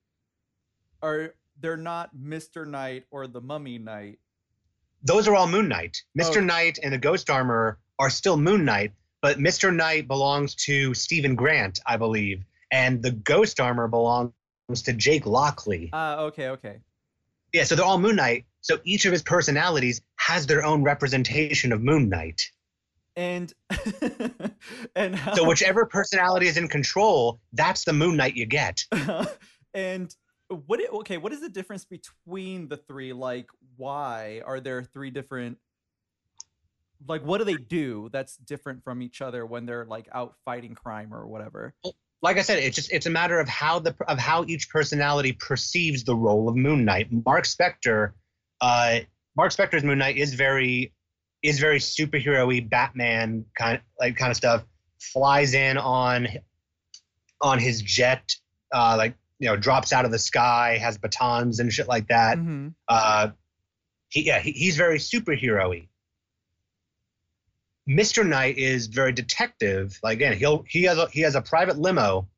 are they're not Mister Knight or the Mummy Knight? Those are all Moon Knight. Mr. Oh. Knight and the Ghost Armor are still Moon Knight, but Mr. Knight belongs to Steven Grant, I believe, and the Ghost Armor belongs to Jake Lockley. Ah, okay, okay. Yeah, so they're all Moon Knight. So each of his personalities has their own representation of Moon Knight. And and how, So whichever personality is in control, that's the Moon Knight you get. and what it, okay, what is the difference between the three? Like, why are there three different? Like, what do they do that's different from each other when they're like out fighting crime or whatever? Like I said, it's just it's a matter of how the of how each personality perceives the role of Moon Knight. Mark Spector, uh, Mark Spector's Moon Knight is very is very superhero-y, Batman kind of like kind of stuff. Flies in on on his jet, uh, like you know, drops out of the sky, has batons and shit like that. Mhm. Uh, he yeah he, he's very superhero-y. Mr. Knight is very detective. Like again, he'll he has a, he has a private limo.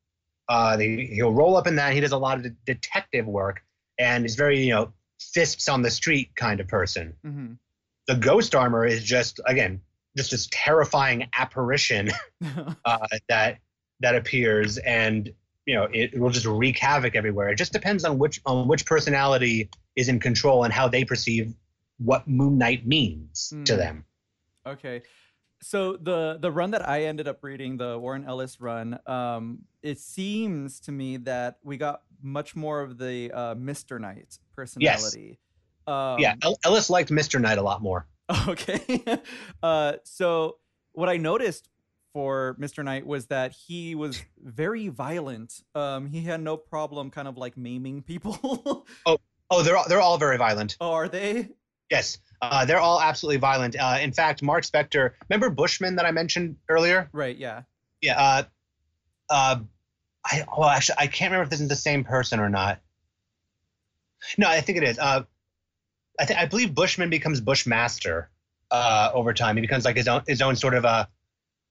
Uh, he, he'll roll up in that. He does a lot of de- detective work, and he's very you know fists on the street kind of person. hmm The Ghost Armor is just again just this terrifying apparition uh, that that appears, and you know it, it will just wreak havoc everywhere. It just depends on which on which personality is in control and how they perceive what Moon Knight means to Hmm. them. Okay. So the the run that I ended up reading, the Warren Ellis run, um, it seems to me that we got much more of the uh, Mr. Knight personality. Um, yeah, Ellis liked Mr. Knight a lot more. Okay. uh, so what I noticed for Mr. Knight was that he was very violent. Um, he had no problem kind of like maiming people. Oh, they're all, they're all very violent. oh, are they? Yes, uh, they're all absolutely violent. Uh, in fact, Mark Spector, remember Bushman that I mentioned earlier? Right. Yeah. Yeah. Uh, uh, I well, actually, I can't remember if this is the same person or not. No, I think it is. Uh, I think I believe Bushman becomes Bushmaster uh, over time. He becomes like his own his own sort of uh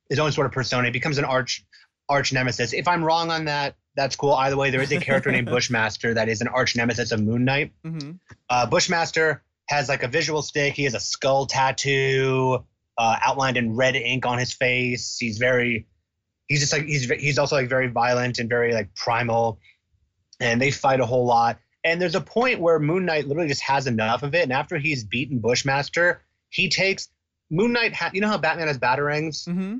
his own sort of persona. He becomes an arch arch nemesis. If I'm wrong on that, that's cool. Either way, there is a character named Bushmaster that is an arch nemesis of Moon Knight. hmm Uh, Bushmaster has like a visual stick. He has a skull tattoo uh, outlined in red ink on his face. He's very, he's just like he's he's also like very violent and very like primal, and they fight a whole lot. And there's a point where Moon Knight literally just has enough of it, and after he's beaten Bushmaster, he takes Moon Knight. Ha- you know how Batman has batarangs? hmm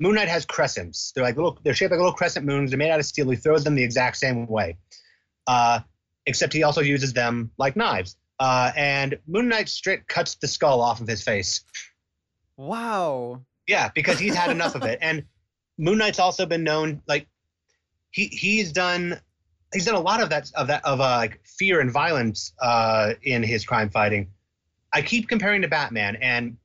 Moon Knight has crescents. They're like little. They're shaped like little crescent moons. They're made out of steel. He throws them the exact same way, uh, except he also uses them like knives. Uh, and Moon Knight straight cuts the skull off of his face. Wow. Yeah, because he's had enough of it. And Moon Knight's also been known like he he's done he's done a lot of that of that of uh, like fear and violence uh, in his crime fighting. I keep comparing to Batman, and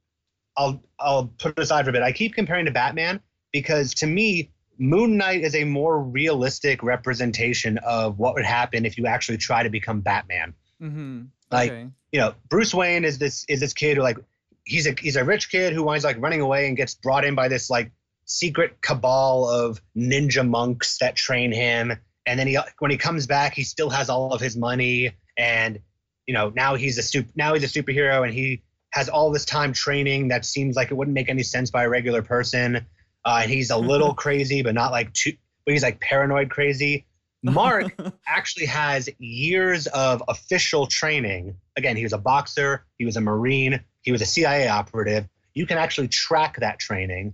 I'll I'll put it aside for a bit. I keep comparing to Batman because to me, Moon Knight is a more realistic representation of what would happen if you actually try to become Batman. hmm Like, okay. You know, Bruce Wayne is this is this kid who like he's a he's a rich kid who winds like running away and gets brought in by this like secret cabal of ninja monks that train him. And then he when he comes back, he still has all of his money and you know now he's a super now he's a superhero and he has all this time training that seems like it wouldn't make any sense by a regular person. Uh, and he's a little crazy, but not like too. But he's like paranoid crazy. Mark actually has years of official training. Again, he was a boxer, he was a Marine, he was a CIA operative. You can actually track that training.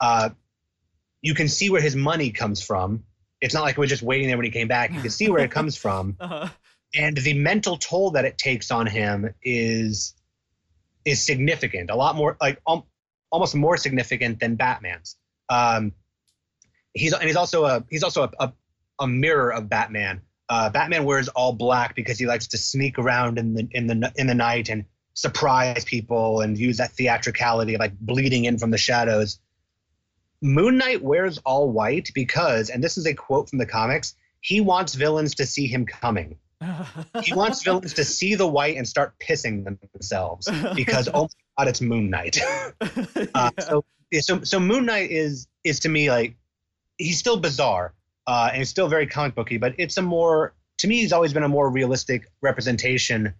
Uh, you can see where his money comes from. It's not like it was just waiting there when he came back. You can see where it comes from. Uh-huh. and the mental toll that it takes on him is is significant. A lot more like um, almost more significant than batman's. Um he's and he's also a he's also a, a, a mirror of batman. Uh batman wears all black because he likes to sneak around in the in the in the night and surprise people and use that theatricality of like bleeding in from the shadows moon knight wears all white because and this is a quote from the comics he wants villains to see him coming he wants villains to see the white and start pissing themselves because oh my god, it's Moon Knight. Uh, Yeah. So so so Moon Knight is is to me like he's still bizarre uh, and he's still very comic booky, but it's a more to me he's always been a more realistic representation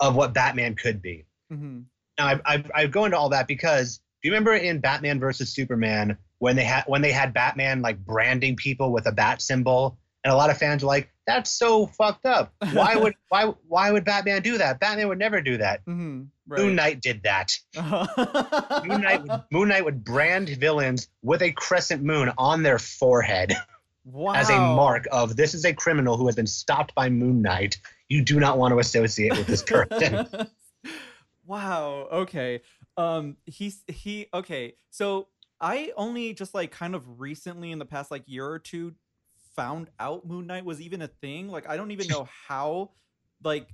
of what Batman could be. Mhm. Now I I, I go into all that because do you remember in Batman versus Superman when they had when they had Batman like branding people with a bat symbol and a lot of fans were like that's so fucked up. Why would why why would Batman do that? Batman would never do that. Mhm. Moon Knight did that. Moon Knight, would, Moon Knight would brand villains with a crescent moon on their forehead wow. as a mark of this is a criminal who has been stopped by Moon Knight. You do not want to associate with this person. wow. Okay. Um. He's he. Okay. So I only just like kind of recently in the past like year or two found out Moon Knight was even a thing. Like I don't even know how. Like,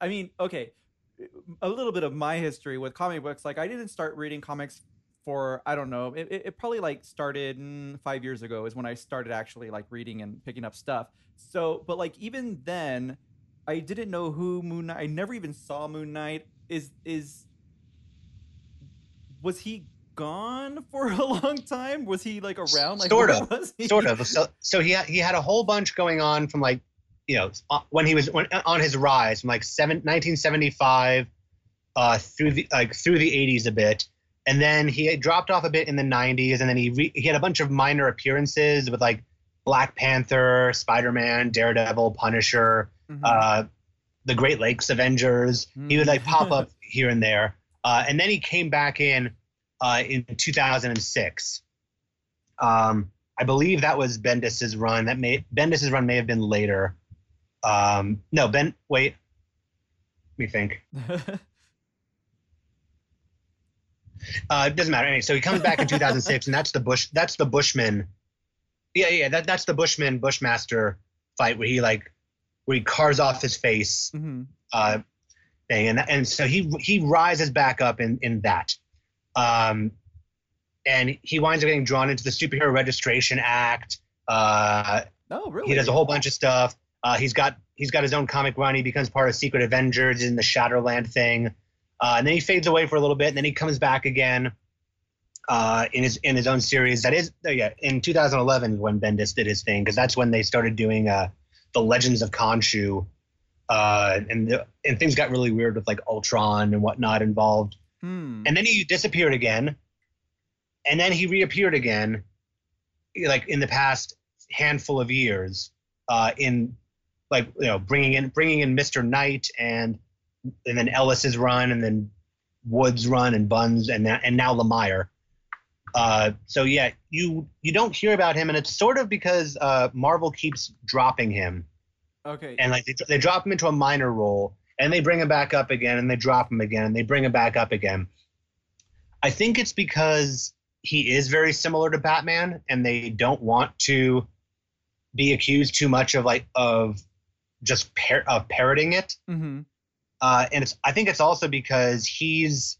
I mean, okay. A little bit of my history with comic books. Like I didn't start reading comics for I don't know. It, it, probably like started mm, five years ago is when I started actually like reading and picking up stuff. So, but like even then, I didn't know who Moon Knight. I never even saw Moon Knight. is is was he gone for a long time? Was he like around? Like Sort of. sort of. So so he had, he had a whole bunch going on from like you know uh, when he was when, on his rise from like seven, 1975 uh, through the like through the 80s a bit, and then he dropped off a bit in the 90s, and then he re, he had a bunch of minor appearances with like Black Panther, Spider Man, Daredevil, Punisher, Mhm. uh, the Great Lakes Avengers. He would like pop Mm. up here and there, uh, and then he came back in uh, in 2006. Um, I believe that was Bendis's run. That may Bendis's run may have been later. Um, no, Ben. Wait, let me think. Uh, it doesn't matter. Anyway, so he comes back in 2006, and that's the Bush. That's the Bushman. Yeah, yeah. That that's the Bushman Bushmaster fight where he like where he carves off his face Mhm. uh, thing, and and so he he rises back up in in that, um, and he winds up getting drawn into the Superhero Registration Act. Uh, Oh, really? he does a whole bunch of stuff. Uh, he's got he's got his own comic run. He becomes part of Secret Avengers in the Shadowland thing, uh, and then he fades away for a little bit, and then he comes back again uh, in his in his own series. That is, oh, yeah, in 2011 when Bendis did his thing, because that's when they started doing uh, the Legends of Khonshu, uh, and the, and things got really weird with like Ultron and whatnot involved. Hmm. And then he disappeared again, and then he reappeared again, like in the past handful of years, uh, in like you know bringing in bringing in Mister Knight and and then Ellis's run and then Woods run and Bunn's and now, and now Lemire. Uh, so yeah, you you don't hear about him, and it's sort of because uh, Marvel keeps dropping him okay. and like they, they drop him into a minor role and they bring him back up again and they drop him again and they bring him back up again. I think it's because he is very similar to batman and they don't want to be accused too much of like of just par- of parroting it. Hmm uh, and it's i think it's also because he's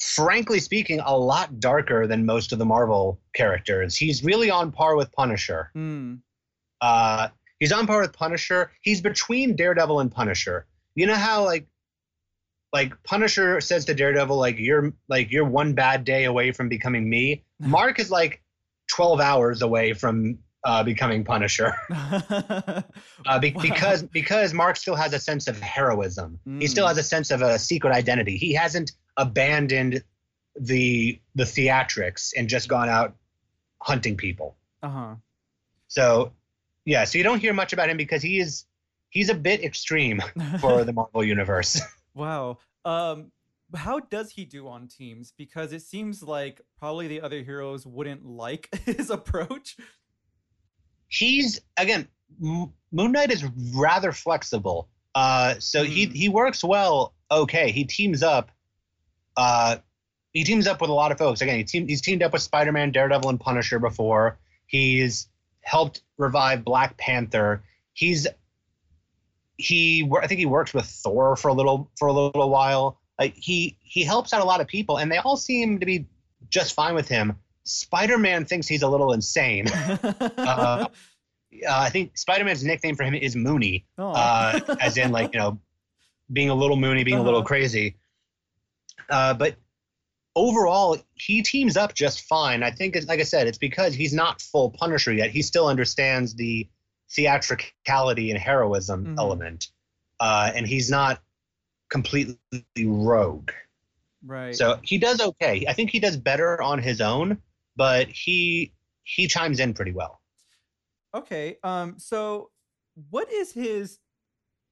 frankly speaking a lot darker than most of the marvel characters. He's really on par with punisher. Hmm. uh, he's on par with Punisher. He's between Daredevil and Punisher. You know how like like Punisher says to Daredevil like you're like you're one bad day away from becoming me. Mark is like 12 hours away from uh, becoming Punisher uh, be- Wow. because because Mark still has a sense of heroism. He still Mm. has a sense of a secret identity. He hasn't abandoned the the theatrics and just gone out hunting people. uh-huh. So, yeah, so you don't hear much about him because he is he's a bit extreme for the Marvel universe. Wow. Um, how does he do on teams? Because it seems like probably the other heroes wouldn't like his approach. he's again, M- Moon Knight is rather flexible. Uh, so he Hmm. he works well. Okay, he teams up. Uh, he teams up with a lot of folks. Again, he team, he's teamed up with Spider-Man, Daredevil, and Punisher before. He's helped revive Black Panther. He's he I think he worked with Thor for a little for a little while. Like he he helps out a lot of people, and they all seem to be just fine with him. Spider-Man thinks he's a little insane. Uh, I think Spider-Man's nickname for him is Mooney, uh, as in like you know, being a little moony, being a little Uh-huh. crazy. Uh, but overall, he teams up just fine. I think, like I said, it's because he's not full Punisher yet. He still understands the theatricality and heroism Mhm. element, uh, and he's not completely rogue. right. So he does okay. I think he does better on his own, but he he chimes in pretty well. Okay. Um. So, what is his?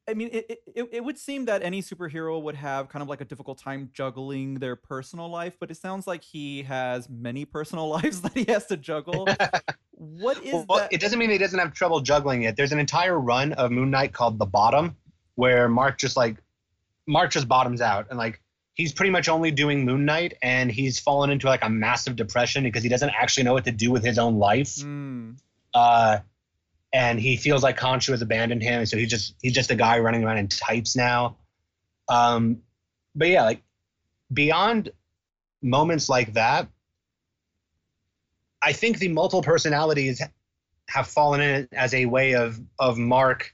I mean, it, it it- would seem that any superhero would have kind of like a difficult time juggling their personal life, but it sounds like he has many personal lives that he has to juggle. what is well, that? it doesn't mean he doesn't have trouble juggling it. There's an entire run of Moon Knight called The Bottom, where Mark just like Mark just bottoms out and like he's pretty much only doing Moon Knight and he's fallen into like a massive depression because he doesn't actually know what to do with his own life. Mm, Uh, and he feels like Khonshu has abandoned him, so he's just he's just a guy running around in types now. Um, but yeah, like beyond moments like that, I think the multiple personalities have fallen in as a way of of Mark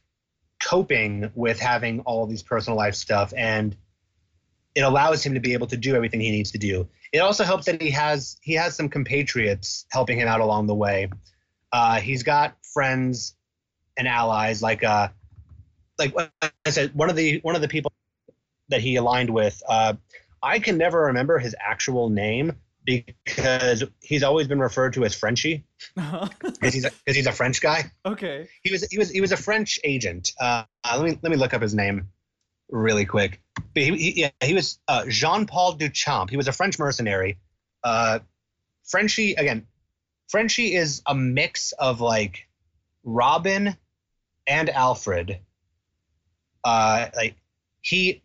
coping with having all these personal life stuff and it allows him to be able to do everything he needs to do. It also helps that he has he has some compatriots helping him out along the way. Uh, he's got friends and allies like uh like I said one of the one of the people that he aligned with. Uh, I can never remember his actual name because he's always been referred to as Frenchie because he's because he's a French guy. okay. He was he was he was a French agent. Uh, let me let me look up his name really quick. But he, he, yeah, he was uh, Jean Paul Duchamp. He was a French mercenary. Uh, Frenchie again. Frenchie is a mix of like Robin and Alfred. Uh, like he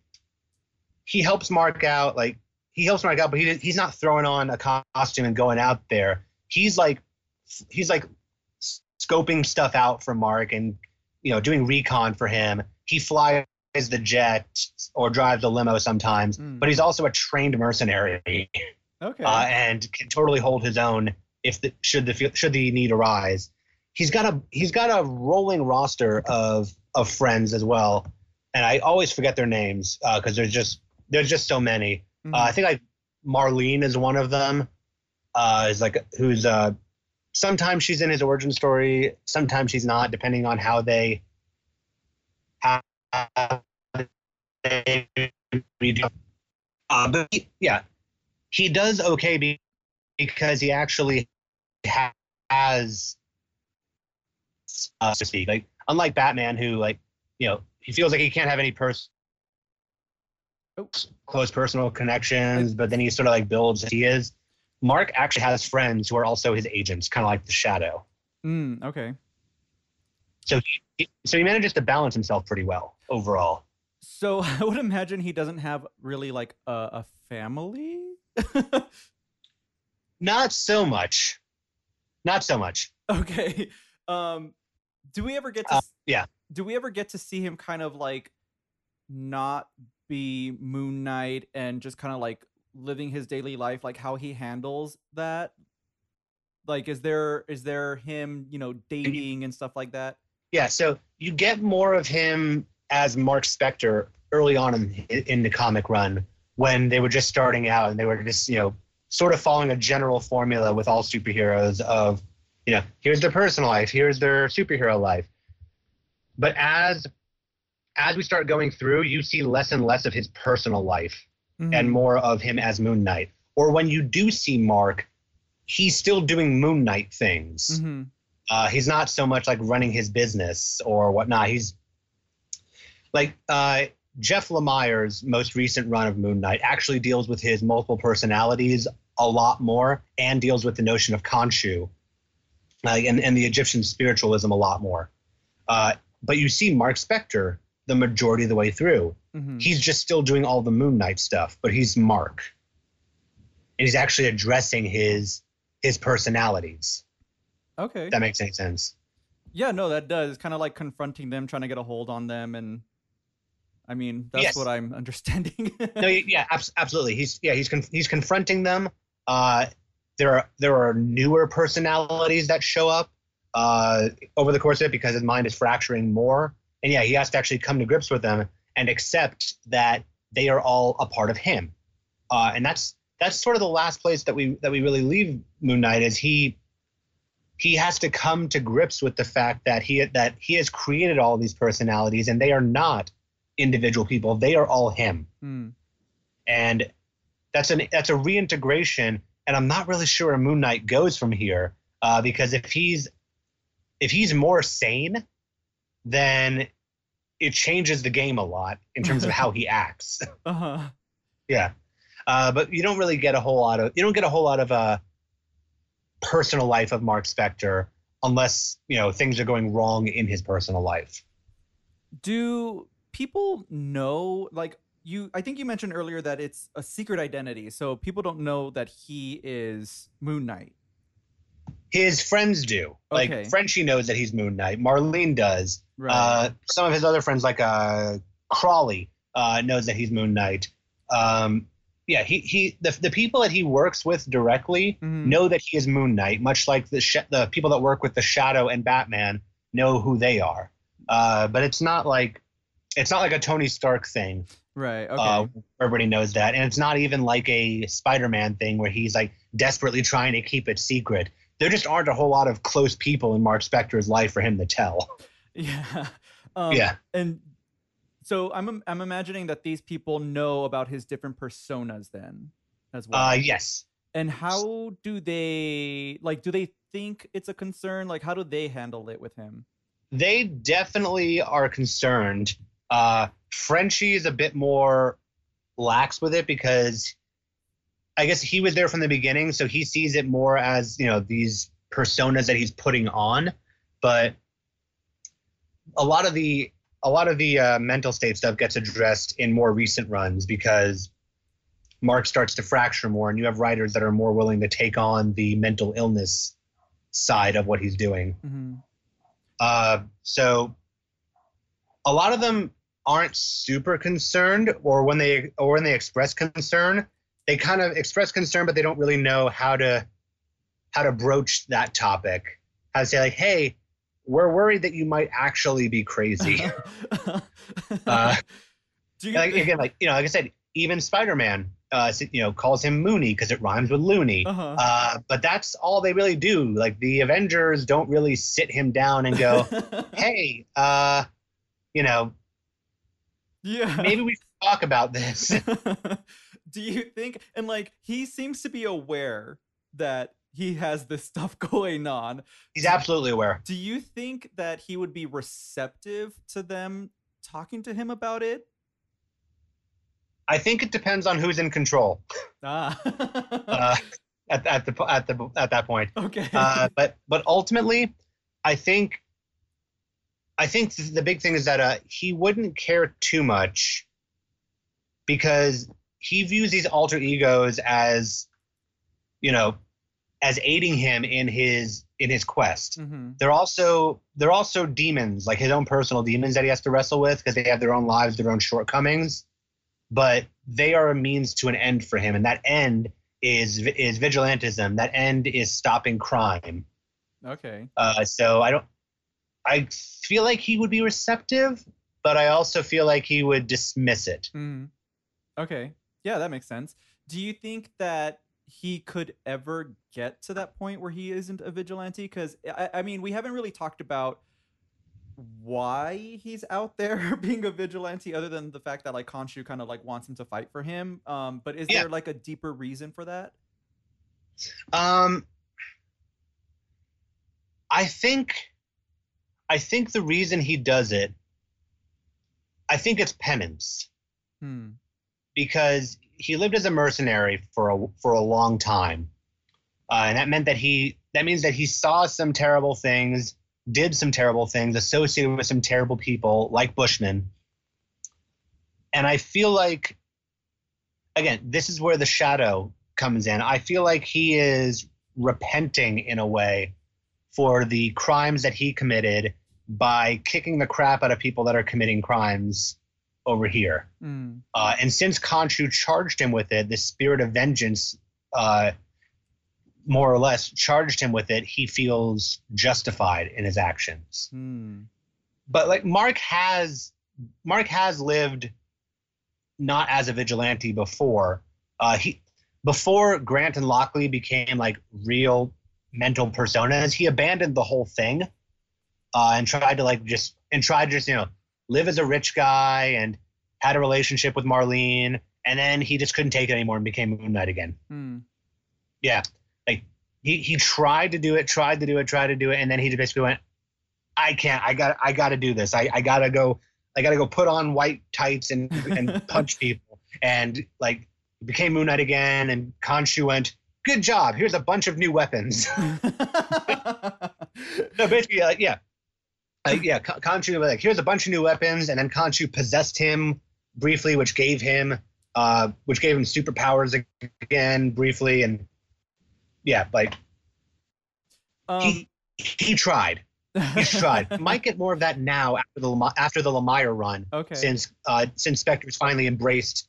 he helps Mark out. Like he helps Mark out, but he he's not throwing on a costume and going out there. He's like he's like scoping stuff out for Mark and you know doing recon for him. He flies the jet or drives the limo sometimes, Mm. but he's also a trained mercenary Okay. uh, and can totally hold his own if the, should the should the need arise. He's got a he's got a rolling roster of of friends as well, and I always forget their names because there's just there's just so many. Mhm. Uh, I think like Marlene is one of them. Uh, is like who's uh, sometimes she's in his origin story, sometimes she's not, depending on how they how they redo. Uh, but he- yeah, he does okay because he actually has, uh, so to speak, like unlike Batman, who like you know he feels like he can't have any person Oh. close personal connections, but then he sort of like builds he is. Mark actually has friends who are also his agents, kind of like the Shadow. Mm, okay. So he, so he manages to balance himself pretty well overall. So I would imagine he doesn't have really like a, a family. Not so much. Not so much. okay. Um, do we ever get to? Uh, yeah. Do we ever get to see him kind of like not be Moon Knight and just kind of like living his daily life, like how he handles that? Like, is there is there him, you know, dating and stuff like that? Yeah, so you get more of him as Mark Spector early on in, in the comic run when they were just starting out and they were just, you know, sort of following a general formula with all superheroes of, you know, here's their personal life, here's their superhero life. But as as we start going through, you see less and less of his personal life and Mhm. more of him as Moon Knight. Or when you do see Mark, he's still doing Moon Knight things. Mhm. Uh, he's not so much like running his business or whatnot. He's like uh, Jeff Lemire's most recent run of Moon Knight actually deals with his multiple personalities a lot more and deals with the notion of Khonshu uh, and, and the Egyptian spiritualism a lot more. Uh, but you see Mark Spector the majority of the way through. Mhm. He's just still doing all the Moon Knight stuff, but he's Mark. And he's actually addressing his his personalities. Okay. That makes any sense. Yeah, no, that does. It's kind of like confronting them, trying to get a hold on them, and I mean that's Yes. what I'm understanding. no, yeah, abs- absolutely. He's yeah, he's con- he's confronting them. Uh, there are there are newer personalities that show up uh, over the course of it because his mind is fracturing more, and yeah, he has to actually come to grips with them and accept that they are all a part of him. Uh, and that's that's sort of the last place that we that we really leave Moon Knight is he he has to come to grips with the fact that he that he has created all these personalities and they are not individual people; they are all him Hmm. and that's an that's a reintegration and i'm not really sure where moon knight goes from here uh, because if he's if he's more sane then it changes the game a lot in terms of how he acts. Uh-huh. yeah. Uh, but you don't really get a whole lot of you don't get a whole lot of uh, personal life of mark spector unless you know things are going wrong in his personal life. Do people know like you I think you mentioned earlier that it's a secret identity. So people don't know that he is Moon Knight. his friends do like Okay. frenchie knows that he's moon knight marlene does Right. Uh, some of his other friends, like uh, Crawley, uh, knows that he's Moon Knight. Um, yeah, he he the, the people that he works with directly Mhm. know that he is Moon Knight, much like the sh- the people that work with the Shadow and Batman know who they are. Uh, but it's not like it's not like a Tony Stark thing. Right. Okay. Uh, everybody knows that, and it's not even like a Spider-Man thing where he's like desperately trying to keep it secret. There just aren't a whole lot of close people in Mark Spector's life for him to tell. yeah. Um, Yeah. And so I'm I'm imagining that these people know about his different personas then as well. Uh, yes. and how do they like? Do they think it's a concern? Like, how do they handle it with him? they definitely are concerned. Uh, Frenchie is a bit more lax with it because I guess he was there from the beginning, so he sees it more as you know these personas that he's putting on. But a lot of the a lot of the uh, mental state stuff gets addressed in more recent runs because Mark starts to fracture more, and you have writers that are more willing to take on the mental illness side of what he's doing. Mm-hmm. Uh, so a lot of them aren't super concerned, or when they or when they express concern, they kind of express concern, but they don't really know how to how to broach that topic. How to say like, "Hey, we're worried that you might actually be crazy." Uh, do you like, again, like you know, like I said, even Spider-Man, uh, you know, calls him Mooney because it rhymes with loony. uh-huh. Uh, but that's all they really do. Like the Avengers don't really sit him down and go, "Hey, uh, you know, yeah. maybe we should talk about this." do you think and like he seems to be aware that he has this stuff going on He's absolutely aware. do you think that he would be receptive to them talking to him about it I think it depends on who's in control ah uh, at, at the at the at that point. okay Uh, but but ultimately, I think I think the big thing is that uh, he wouldn't care too much because he views these alter egos as you know as aiding him in his in his quest. hmm They're also they're also demons, like his own personal demons that he has to wrestle with because they have their own lives, their own shortcomings. But they are a means to an end for him, and that end is is vigilantism. That end is stopping crime. okay Uh, so I don't. I feel like he would be receptive, but I also feel like he would dismiss it. Mhm. okay yeah that makes sense do you think that he could ever get to that point where he isn't a vigilante because I, I mean we haven't really talked about why he's out there being a vigilante other than the fact that like Khonshu kind of like wants him to fight for him um but is Yeah. there like a deeper reason for that Um, I think, I think the reason he does it, I think it's penance hmm because he lived as a mercenary for a for a long time, uh, and that meant that he that means that he saw some terrible things, did some terrible things, associated with some terrible people like Bushman. And I feel like, again, this is where the shadow comes in. I feel like he is repenting in a way for the crimes that he committed by kicking the crap out of people that are committing crimes over here. Mm. Uh, and since Khonshu charged him with it, the spirit of vengeance, uh, more or less, charged him with it, he feels justified in his actions. Hmm. But like Mark has, Mark has lived not as a vigilante before. Uh, he before Grant and Lockley became like real mental personas, he abandoned the whole thing uh, and tried to like just and tried to just you know live as a rich guy and had a relationship with Marlene, and then he just couldn't take it anymore and became Moon Knight again. Hmm. Yeah, like he he tried to do it, tried to do it, tried to do it, and then he just basically went, "I can't. I got. I got to do this. I I gotta go. I gotta go put on white tights and and punch people." And like became Moon Knight again, and Khonshu went, "Good job. Here's a bunch of new weapons." no, basically, like yeah, like yeah, K- Khonshu was like, "Here's a bunch of new weapons," and then Khonshu possessed him briefly, which gave him uh, which gave him superpowers again briefly, and yeah, like um, he he tried. He's tried. Might get more of that now after the after the Lemire run, okay. since uh, since Spector's finally embraced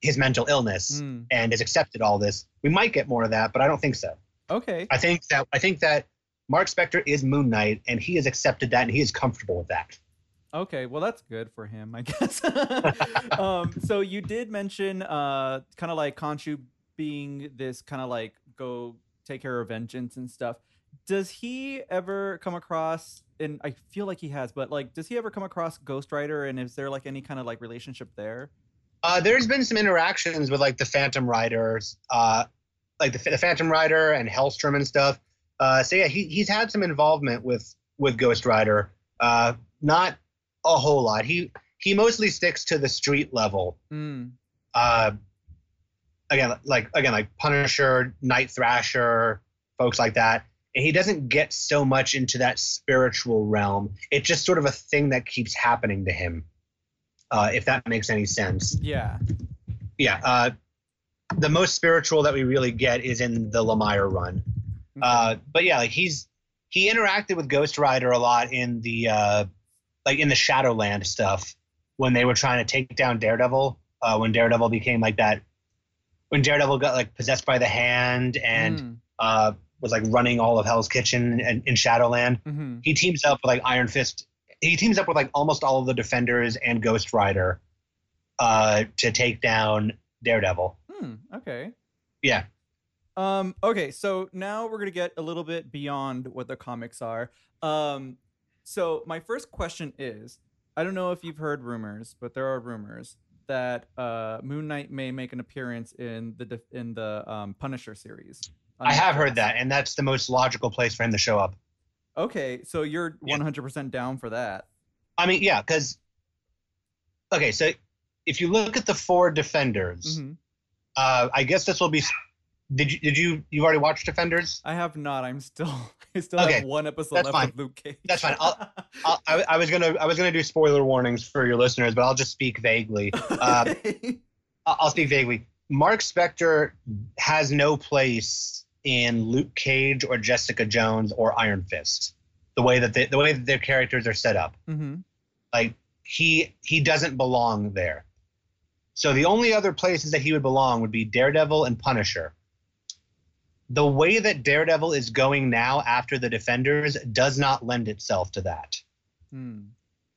his mental illness Hmm. and has accepted all this. We might get more of that, but I don't think so. Okay. I think that I think that Mark Spector is Moon Knight, and he has accepted that, and he is comfortable with that. Okay, well that's good for him, I guess. um, so you did mention uh, kind of like Khonshu being this kind of like go take care of vengeance and stuff. Does he ever come across? And I feel like he has, but like, does he ever come across Ghost Rider? And is there like any kind of like relationship there? Uh, there's been some interactions with like the Phantom Riders, uh, like the, the Phantom Rider and Hellstrom and stuff. Uh, so yeah, he, he's had some involvement with with Ghost Rider. Uh, not a whole lot. He he mostly sticks to the street level. Mm. Uh, again, like again, like Punisher, Night Thrasher, folks like that. And he doesn't get so much into that spiritual realm. It's just sort of a thing that keeps happening to him. Uh, if that makes any sense. Yeah. Yeah. Uh, the most spiritual that we really get is in the Lemire run. Okay. Uh, but yeah, like he's he interacted with Ghost Rider a lot in the uh, like in the Shadowland stuff when they were trying to take down Daredevil. Uh, when Daredevil became like that, when Daredevil got like possessed by the Hand and Mm. uh, was like running all of Hell's Kitchen in, in Shadowland, Mhm. he teams up with like Iron Fist. He teams up with like almost all of the Defenders and Ghost Rider uh, to take down Daredevil. Hmm, okay. Yeah. Um, okay, so now we're gonna get a little bit beyond what the comics are. Um, so my first question is, I don't know if you've heard rumors, but there are rumors that uh, Moon Knight may make an appearance in the in the um, Punisher series. I have heard that, and that's the most logical place for him to show up. Okay, so you're 100% down for that. I mean, yeah, because okay, so if you look at the four defenders, Mhm. uh, I guess this will be. Did you did you you've already watched Defenders? I have not. I'm still. I still Okay, have one episode that's left fine. of Luke Cage. That's fine. I'll- I'll, I, I was gonna I was gonna do spoiler warnings for your listeners, but I'll just speak vaguely. Uh, I'll I'll speak vaguely. Mark Spector has no place in Luke Cage or Jessica Jones or Iron Fist. The way that they, the way that their characters are set up. hmm like he he doesn't belong there. So the only other places that he would belong would be Daredevil and Punisher. The way that Daredevil is going now after the Defenders does not lend itself to that. Hmm.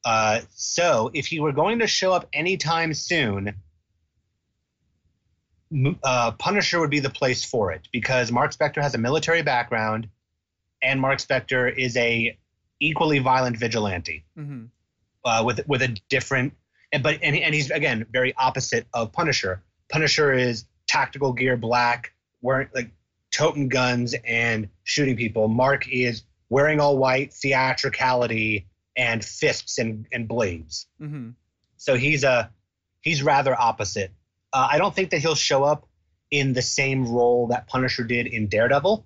Uh, so if he were going to show up anytime soon, uh, Punisher would be the place for it because Mark Spector has a military background, and Mark Spector is a equally violent vigilante hmm uh, with with a different and but and, and he's again very opposite of Punisher. Punisher is tactical gear black, wearing like toting guns and shooting people. Mark is wearing all white, theatricality and fists and, and blades. hmm So he's a he's rather opposite. Uh, I don't think that he'll show up in the same role that Punisher did in Daredevil.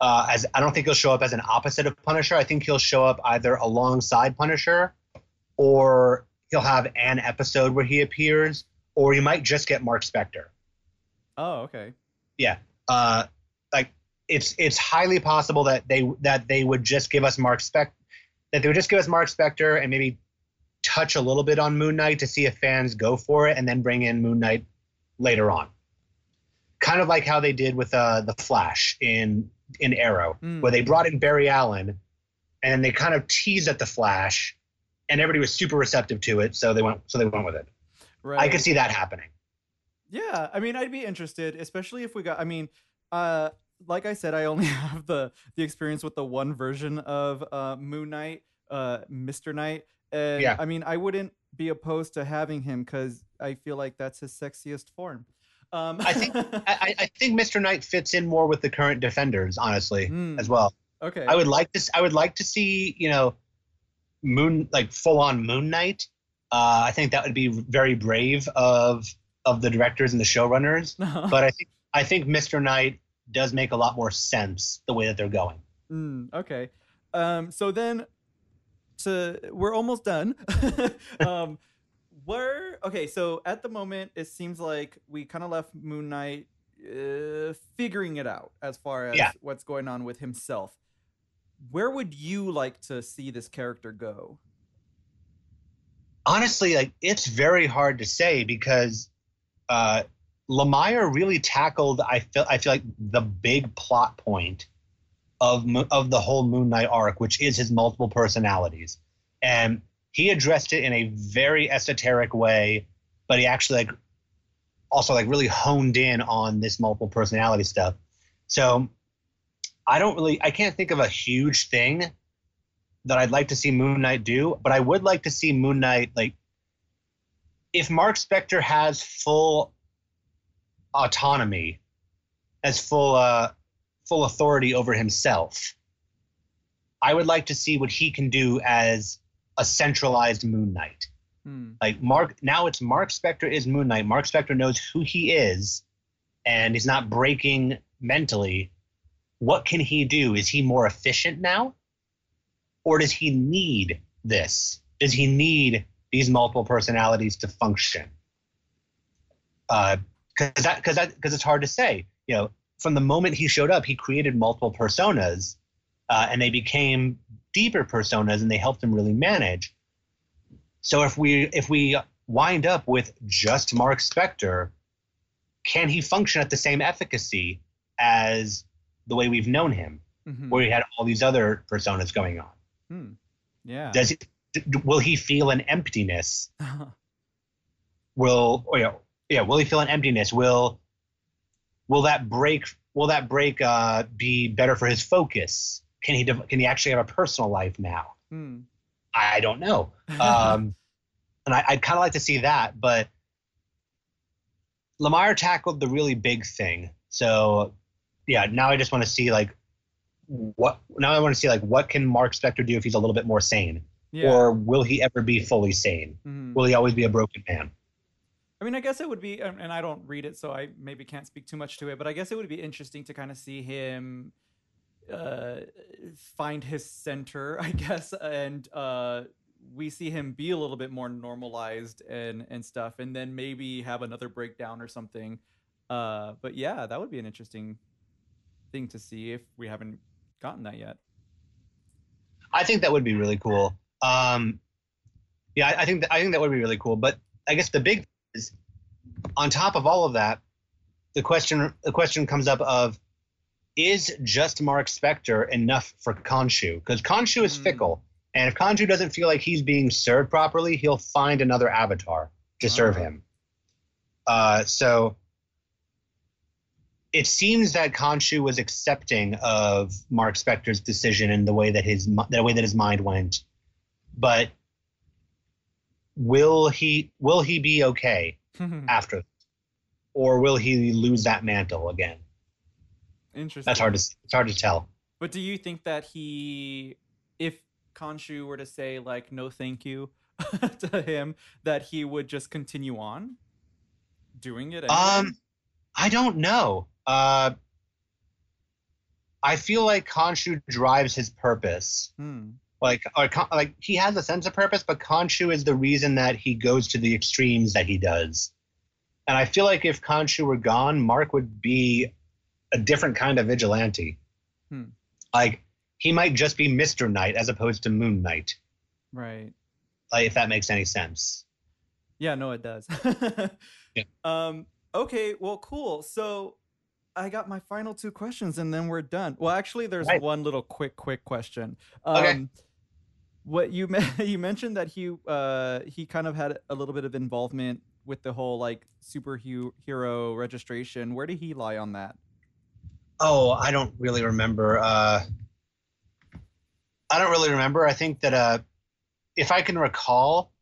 Uh, as I don't think he'll show up as an opposite of Punisher. I think he'll show up either alongside Punisher, or he'll have an episode where he appears, or you might just get Mark Spector. Oh, okay. Yeah, uh, like it's it's highly possible that they that they would just give us Mark Spec that they would just give us Mark Spector and maybe touch a little bit on Moon Knight to see if fans go for it, and then bring in Moon Knight later on. Kind of like how they did with uh, the Flash in in Arrow, Mm. where they brought in Barry Allen, and they kind of teased at the Flash, and everybody was super receptive to it, so they went so they went with it. Right. I could see that happening. Yeah, I mean, I'd be interested, especially if we got. I mean, uh, like I said, I only have the the experience with the one version of uh, Moon Knight, uh, Mister Knight, and Yeah. I mean, I wouldn't be opposed to having him because I feel like that's his sexiest form. Um, I think- I, I- think Mr. Knight fits in more with the current defenders, honestly, Hmm, as well. okay. I would like to. s- I would like to see you know, Moon like full on Moon Knight. Uh, I think that would be very brave of of the directors and the showrunners. But I think I think Mr. Knight does make a lot more sense the way that they're going. Mm, okay. Um, so then, to we're almost done. um, we're okay. So at the moment, it seems like we kind of left Moon Knight uh, figuring it out as far as Yeah. what's going on with himself. Where would you like to see this character go? honestly, like it's very hard to say because uh, Lemire really tackled. I feel I feel like the big plot point of of the whole Moon Knight arc, which is his multiple personalities, and he addressed it in a very esoteric way, but he actually like also like really honed in on this multiple personality stuff. So I don't really I can't think of a huge thing that I'd like to see Moon Knight do, but I would like to see Moon Knight like if Mark Spector has full autonomy, as full uh full authority over himself. I would like to see what he can do as a centralized Moon Knight. Hmm. Like Mark, now it's Mark Spector is Moon Knight. Mark Spector knows who he is, and he's not breaking mentally. What can he do? Is he more efficient now, or does he need this? Does he need these multiple personalities to function? Because that because that because it's hard to say. You know, from the moment he showed up, he created multiple personas, uh, and they became deeper personas, and they helped him really manage. So if we if we wind up with just Mark Spector, can he function at the same efficacy as the way we've known him, Mhm. where he had all these other personas going on? Hmm. Yeah. Does he, d- will he feel an emptiness? Will or yeah, yeah, will he feel an emptiness? Will will that break will that break uh, be better for his focus? Can he can he actually have a personal life now? Hmm. I don't know. Um, and I, I'd kind of like to see that, but Lemire tackled the really big thing. So, yeah, now I just want to see like what. Now I want to see like what can Mark Spector do if he's a little bit more sane, yeah. or will he ever be fully sane? Mhm. Will he always be a broken man? I mean, I guess it would be, and I don't read it, so I maybe can't speak too much to it. But I guess it would be interesting to kind of see him uh, find his center, I guess, and uh, we see him be a little bit more normalized and and stuff, and then maybe have another breakdown or something. Uh, but yeah, that would be an interesting thing to see if we haven't gotten that yet. I think that would be really cool. Um, yeah, I, I think I think that would be really cool. But I guess the big is on top of all of that, the question the question comes up of is just Mark Spector enough for Khonshu? Because Khonshu is Hmm. fickle, and if Khonshu doesn't feel like he's being served properly, he'll find another avatar to serve Ah. him. Uh, so it seems that Khonshu was accepting of Mark Spector's decision and the way that his the way that his mind went, but will he will he be okay after, or will he lose that mantle again? Interesting. That's hard to it's hard to tell. But do you think that he, if Khonshu were to say like no thank you to him, that he would just continue on doing it? Anyway? Um, I don't know. Uh, I feel like Khonshu drives his purpose. Hmm. Like, or, like he has a sense of purpose, but Khonshu is the reason that he goes to the extremes that he does. And I feel like if Khonshu were gone, Mark would be a different kind of vigilante. Hmm. Like he might just be Mister Knight as opposed to Moon Knight. Right. Like if that makes any sense. Yeah. No, it does. Yeah. Um. Okay. Well. Cool. So. I got my final two questions and then we're done. Well, actually, there's Right. one little quick, quick question. Um, Okay. What you you mentioned that he uh he kind of had a little bit of involvement with the whole like superhero registration. Where did he lie on that? Oh, I don't really remember. Uh, I don't really remember. I think that uh, if I can recall,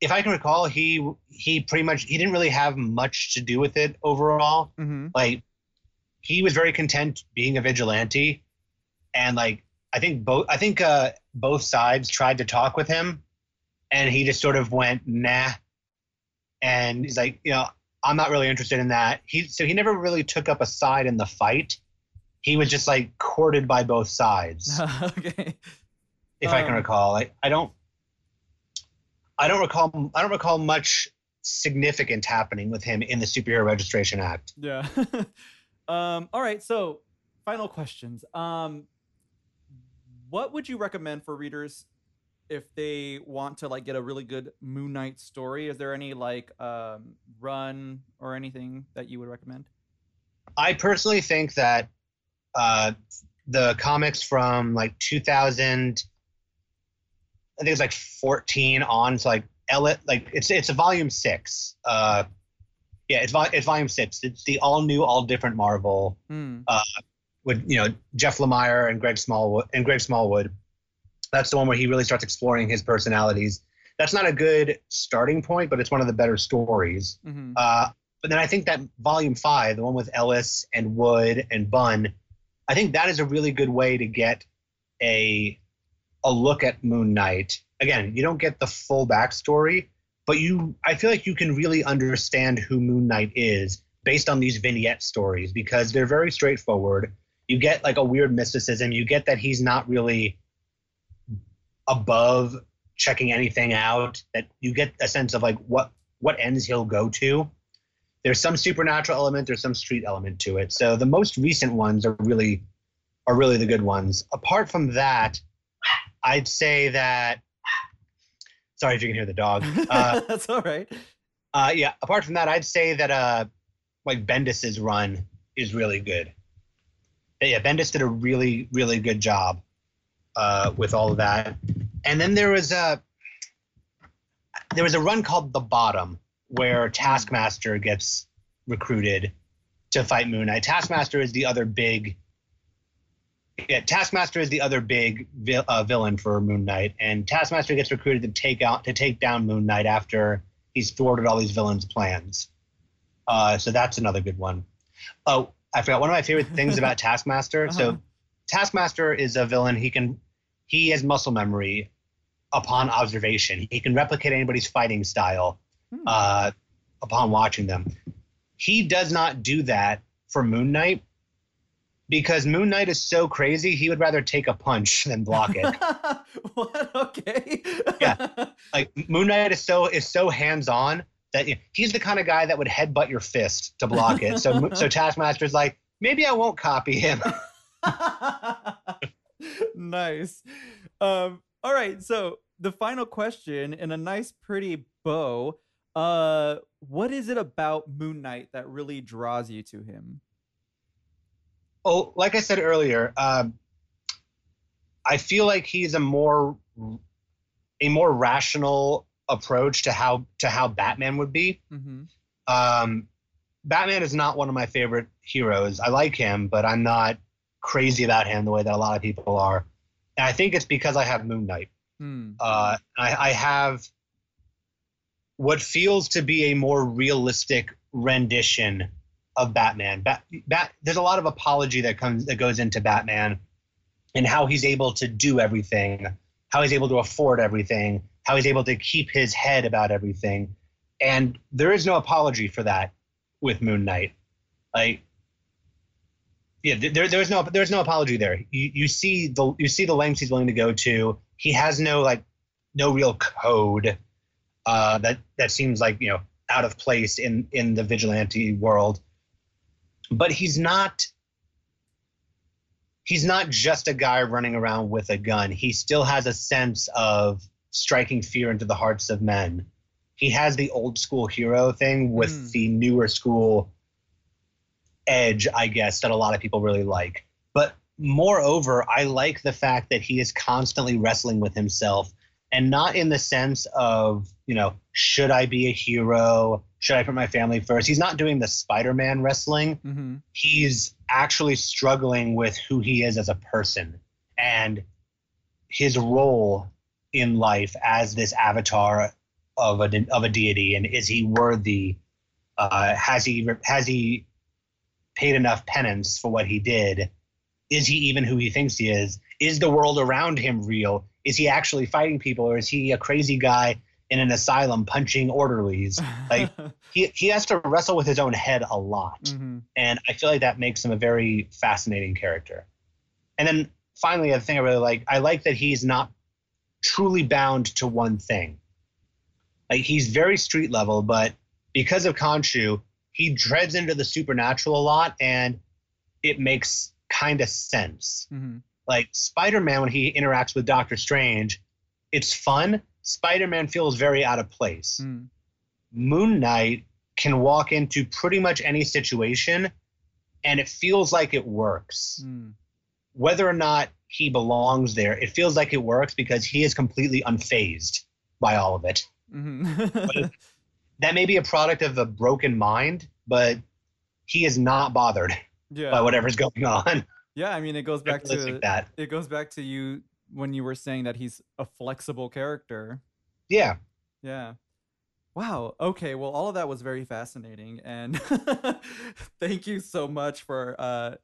if I can recall, he he pretty much he didn't really have much to do with it overall. Mm-hmm. Like he was very content being a vigilante, and like I think both I think uh, both sides tried to talk with him, and he just sort of went nah, and he's like, you know, I'm not really interested in that. He so he never really took up a side in the fight. He was just like courted by both sides, okay. if I can Um, recall. Like I don't, I don't recall. I don't recall much significant happening with him in the Superhero Registration Act. Yeah. um, all right. So, final questions. Um, what would you recommend for readers if they want to like get a really good Moon Knight story? Is there any like um, run or anything that you would recommend? I personally think that uh, the comics from like 2000, I think it's like 14 on. It's like Elliot, like it's it's a volume six. Uh, yeah, it's it's volume six. It's the all new, all different Marvel Hmm. With you know Jeff Lemire and Greg Smallwood and Greg Smallwood. That's the one where he really starts exploring his personalities. That's not a good starting point, but it's one of the better stories. Mhm. Uh, but then I think that volume five, the one with Ellis and Wood and Bunn, I think that is a really good way to get a a look at Moon Knight. Again, you don't get the full backstory, but you I feel like you can really understand who Moon Knight is based on these vignette stories because they're very straightforward. You get like a weird mysticism. You get that he's not really above checking anything out. That you get a sense of like what what ends he'll go to. There's some supernatural element. There's some street element to it. So the most recent ones are really are really the good ones. Apart from that, I'd say that. Sorry if you can hear the dog. Uh, That's all right. uh, yeah. Apart from that, I'd say that uh, like Bendis's run is really good. Yeah, Bendis did a really really good job uh, with all of that. And then there was a there was a run called The Bottom where Taskmaster gets recruited to fight Moon Knight. Taskmaster is the other big yeah, Taskmaster is the other big vil- uh, villain for Moon Knight, and Taskmaster gets recruited to take out to take down Moon Knight after he's thwarted all these villains' plans. Uh, so that's another good one. Oh, I forgot one of my favorite things about Taskmaster. Uh-huh. So Taskmaster is a villain. He can he has muscle memory upon observation. He can replicate anybody's fighting style Hmm. uh, upon watching them. He does not do that for Moon Knight because Moon Knight is so crazy. He would rather take a punch than block it. what? Okay. Yeah. like Moon Knight is so is so hands on that he's the kind of guy that would headbutt your fist to block it. So so Taskmaster's like maybe I won't copy him. nice. Um, all right. So the final question in a nice, pretty bow. Uh, what is it about Moon Knight that really draws you to him? Oh, like I said earlier, um, I feel like he's a more a more rational approach to how to how Batman would be. Mm-hmm. Um, Batman is not one of my favorite heroes. I like him, but I'm not crazy about him the way that a lot of people are. And I think it's because I have Moon Knight. Hmm. Uh, I, I have what feels to be a more realistic rendition of Batman. Bat, Bat, there's a lot of apology that comes that goes into Batman and how he's able to do everything, how he's able to afford everything, how he's able to keep his head about everything, and there is no apology for that with Moon Knight. Like, yeah, there, there's no there's no apology there. You you see the you see the lengths he's willing to go to. He has no like no real code uh, that that seems like you know out of place in in the vigilante world. But he's not he's not just a guy running around with a gun. He still has a sense of striking fear into the hearts of men. He has the old school hero thing with Hmm. the newer school edge, I guess, that a lot of people really like. But moreover, I like the fact that he is constantly wrestling with himself and not in the sense of, you know, should I be a hero? Should I put my family first? He's not doing the Spider Man wrestling Mm-hmm. he's actually struggling with who he is as a person and his role in life as this avatar of a of a deity? And is he worthy? Uh, has he has he paid enough penance for what he did? Is he even who he thinks he is? Is the world around him real? Is he actually fighting people or is he a crazy guy in an asylum punching orderlies? Like- he, he has to wrestle with his own head a lot. Mm-hmm. and I feel like that makes him a very fascinating character. And then finally, the thing I really like, I like that he's not truly bound to one thing. Like he's very street level, but because of Khonshu, he treads into the supernatural a lot, and it makes kind of sense. Mm-hmm. Like Spider-Man, when he interacts with Doctor Strange, it's fun. Spider-Man feels very out of place. Mm. Moon Knight can walk into pretty much any situation and it feels like it works. Mm. Whether or not he belongs there. It feels like it works because he is completely unfazed by all of it. Mhm. That may be a product of a broken mind, but he is not bothered yeah. by whatever's going on. Yeah, I mean, it goes back to like that. it goes back to you when you were saying that he's a flexible character. Yeah. Yeah. Wow. Okay. Well, all of that was very fascinating, and thank you so much for uh,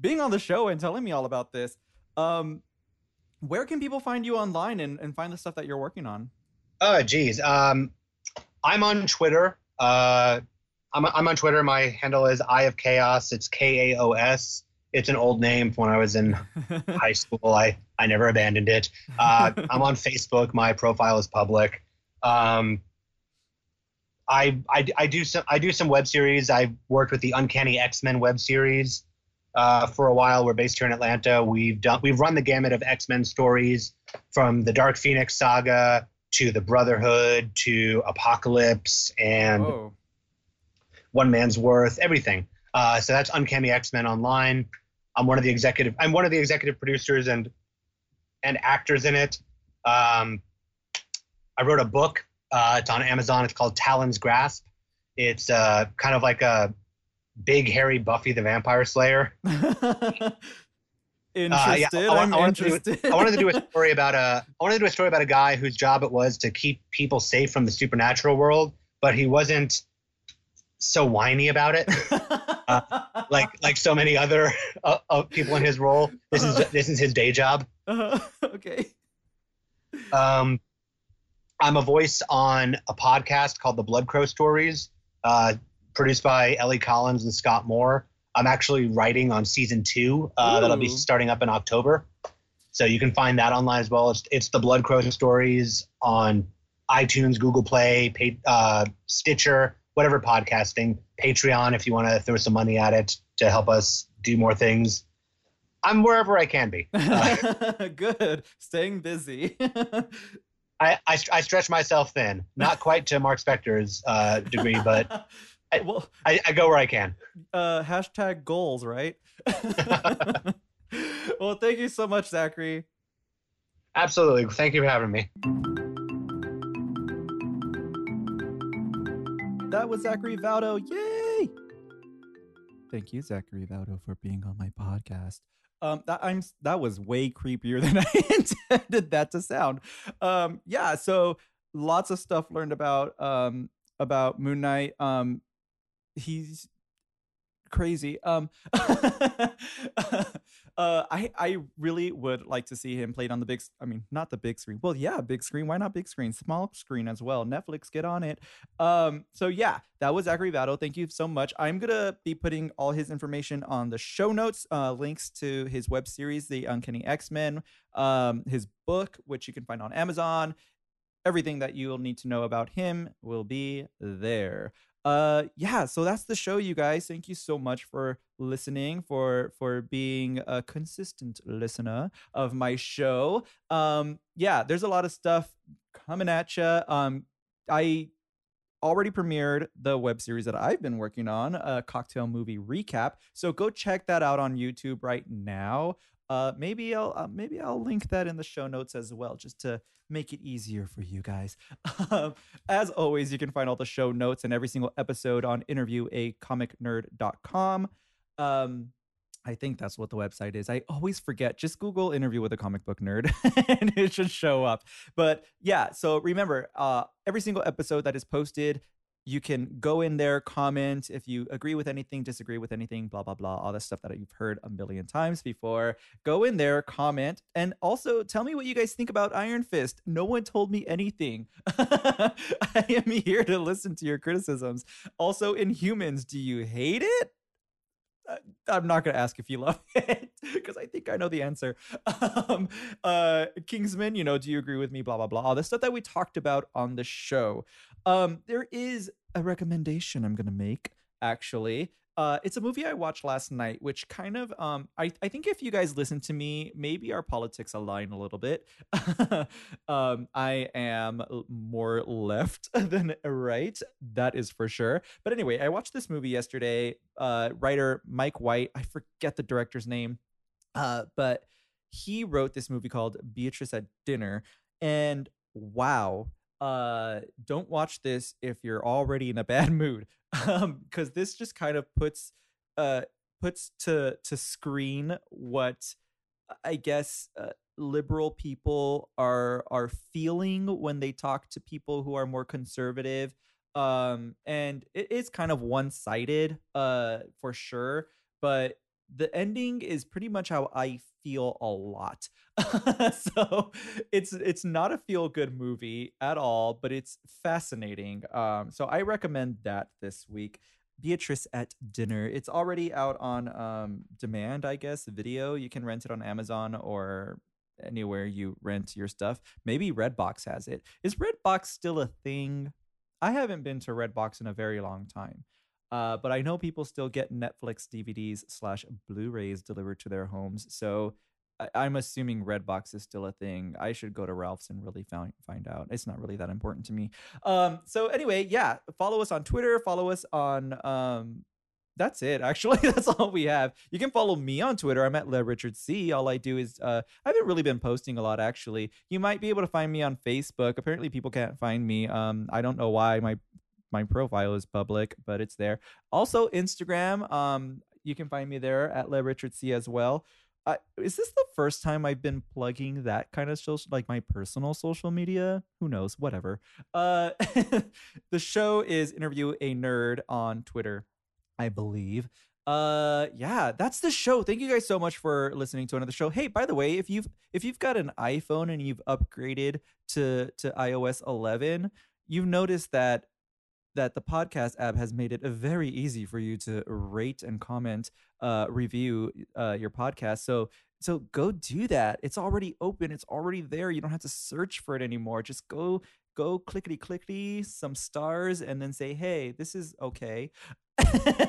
being on the show and telling me all about this. Um, where can people find you online and, and find the stuff that you're working on? Oh, geez. Um, I'm on Twitter. Uh, I'm, I'm on Twitter. My handle is Eye of Chaos. It's K A O S. It's an old name from when I was in high school. I, I never abandoned it. Uh, I'm on Facebook. My profile is public. Um, I, I, I do some I do some web series. I worked with the Uncanny X Men web series uh, for a while. We're based here in Atlanta. We've done we've run the gamut of X Men stories from the Dark Phoenix saga to the Brotherhood to Apocalypse and oh, One Man's Worth, everything. Uh, so that's Uncanny X Men Online. I'm one of the executive. I'm one of the executive producers and and actors in it. Um, I wrote a book. Uh, it's on Amazon. It's called Talon's Grasp. It's uh, kind of like a big, hairy Buffy the Vampire Slayer. interested. I wa- I'm I wanted to do- I wanted to do a story about a. I wanted to do a story about a guy whose job it was to keep people safe from the supernatural world, but he wasn't so whiny about it. like like so many other uh, uh, people in his role. This is this is his day job. Uh, okay. Um, I'm a voice on a podcast called The Blood Crow Stories, uh, produced by Ellie Collins and Scott Moore. I'm actually writing on season two. Uh, that'll be starting up in October, so you can find that online as well. It's it's The Blood Crow Stories on iTunes, Google Play, pay, uh, Stitcher, whatever podcasting, Patreon if you want to throw some money at it to help us do more things. I'm wherever I can be. Uh, Good. Staying busy. I, I, I stretch myself thin, not quite to Mark Spector's uh, degree, but I- well, I, I go where I can. uh, hashtag goals, right? well, thank you so much, Zachary. Absolutely. Thank you for having me. That was Zachary Vaudo. Yay! Thank you, Zachary Vaudo, for being on my podcast. Um, that I'm that was way creepier than I intended that to sound. Um, yeah, so lots of stuff learned about um about Moon Knight. Um, he's crazy. Um, uh, I I really would like to see him played on the big. I mean, not the big screen. Well, yeah, big screen. Why not big screen? Small screen as well. Netflix, get on it. Um, so yeah, that was Zachary Vaudo. Thank you so much. I'm gonna be putting all his information on the show notes, uh, links to his web series, The Uncanny X-Men, um, his book, which you can find on Amazon. Everything that you'll need to know about him will be there. Uh yeah, so that's the show, you guys. Thank you so much for listening, for for being a consistent listener of my show. Um, yeah, there's a lot of stuff coming at you. Um, I already premiered the web series that I've been working on, a cocktail movie recap. So go check that out on YouTube right now. Uh, maybe I'll uh, maybe I'll link that in the show notes as well, just to make it easier for you guys. Um, as always, you can find all the show notes and every single episode on interviewacomicnerd.com. Um, I think that's what the website is. I always forget. Just Google interview with a comic book nerd and it should show up. But yeah, so remember, uh, every single episode that is posted, you can go in there, comment if you agree with anything, disagree with anything, blah, blah, blah, all the stuff that you've heard a million times before. Go in there, comment, and also tell me what you guys think about Iron Fist. No one told me anything. I am here to listen to your criticisms. Also, Inhumans, do you hate it? Uh, I'm not going to ask if you love it because I think I know the answer. Um, uh, Kingsman, you know, do you agree with me? Blah, blah, blah. All the stuff that we talked about on the show. Um, there is a recommendation I'm going to make, actually. Uh, it's a movie I watched last night, which kind of, um, I, I think if you guys listen to me, maybe our politics align a little bit. um, I am more left than right. That is for sure. But anyway, I watched this movie yesterday. Uh, writer Mike White, I forget the director's name, uh, but he wrote this movie called Beatriz at Dinner, and wow, uh, don't watch this if you're already in a bad mood, because um, this just kind of puts uh puts to to screen what I guess uh, liberal people are are feeling when they talk to people who are more conservative. Um and it is kind of one-sided uh for sure but the ending is pretty much how I feel a lot. so it's it's not a feel good movie at all, but it's fascinating. Um, so I recommend that this week. Beatriz at Dinner. It's already out on um, demand, I guess, video. You can rent it on Amazon or anywhere you rent your stuff. Maybe Redbox has it. Is Redbox still a thing? I haven't been to Redbox in a very long time. Uh, but I know people still get Netflix DVDs slash Blu-rays delivered to their homes. So I- am assuming Redbox is still a thing. I should go to Ralph's and really find find out. It's not really that important to me. Um, so anyway, yeah, follow us on Twitter. Follow us on. Um, that's it. Actually, that's all we have. You can follow me on Twitter. I'm at Le Richard C. All I do is uh, I haven't really been posting a lot. Actually, you might be able to find me on Facebook. Apparently, people can't find me. Um, I don't know why. My my profile is public, but it's there. Also, Instagram. Um, you can find me there at Le Richard C as well. Uh, is this the first time I've been plugging that kind of social, like my personal social media? Who knows? Whatever. Uh, the show is interview a nerd on Twitter, I believe. Uh, yeah, that's the show. Thank you guys so much for listening to another show. Hey, by the way, if you've if you've got an iPhone and you've upgraded to to iOS 11, you've noticed that that the podcast app has made it very easy for you to rate and comment, uh, review uh, your podcast. So so go do that. It's already open. It's already there. You don't have to search for it anymore. Just go go clickety clickety some stars and then say, hey, this is okay.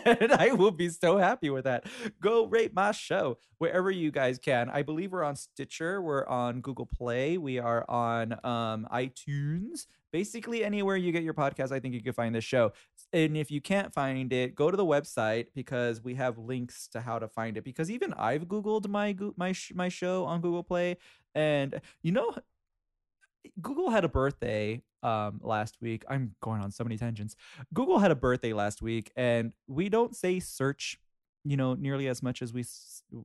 and I will be so happy with that. Go rate my show wherever you guys can. I believe we're on Stitcher, we're on Google Play, we are on um, iTunes. Basically, anywhere you get your podcast, I think you can find this show. And if you can't find it, go to the website because we have links to how to find it. Because even I've Googled my my my show on Google Play, and you know, Google had a birthday um, last week. I'm going on so many tangents. Google had a birthday last week, and we don't say search, you know, nearly as much as we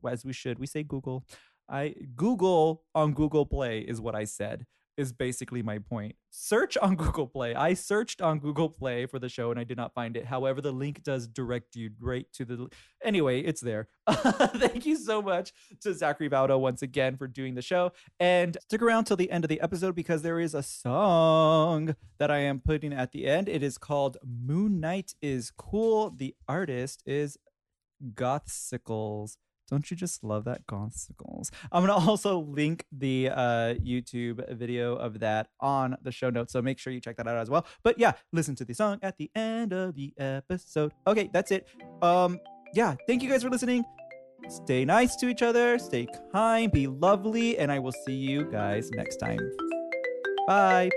as we should. We say Google. I Google on Google Play is what I said is basically my point. Search on Google Play. I searched on Google Play for the show and I did not find it. However, the link does direct you right to the. Anyway, it's there. Thank you so much to Zachary Vaudo once again for doing the show. And stick around till the end of the episode because there is a song that I am putting at the end. It is called Moon Knight is Cool. The artist is Gothsicles. Don't you just love that gothsicles? I'm gonna also link the uh, YouTube video of that on the show notes, so make sure you check that out as well. But yeah, listen to the song at the end of the episode. Okay, that's it. Um, yeah, thank you guys for listening. Stay nice to each other, stay kind, be lovely, and I will see you guys next time. Bye.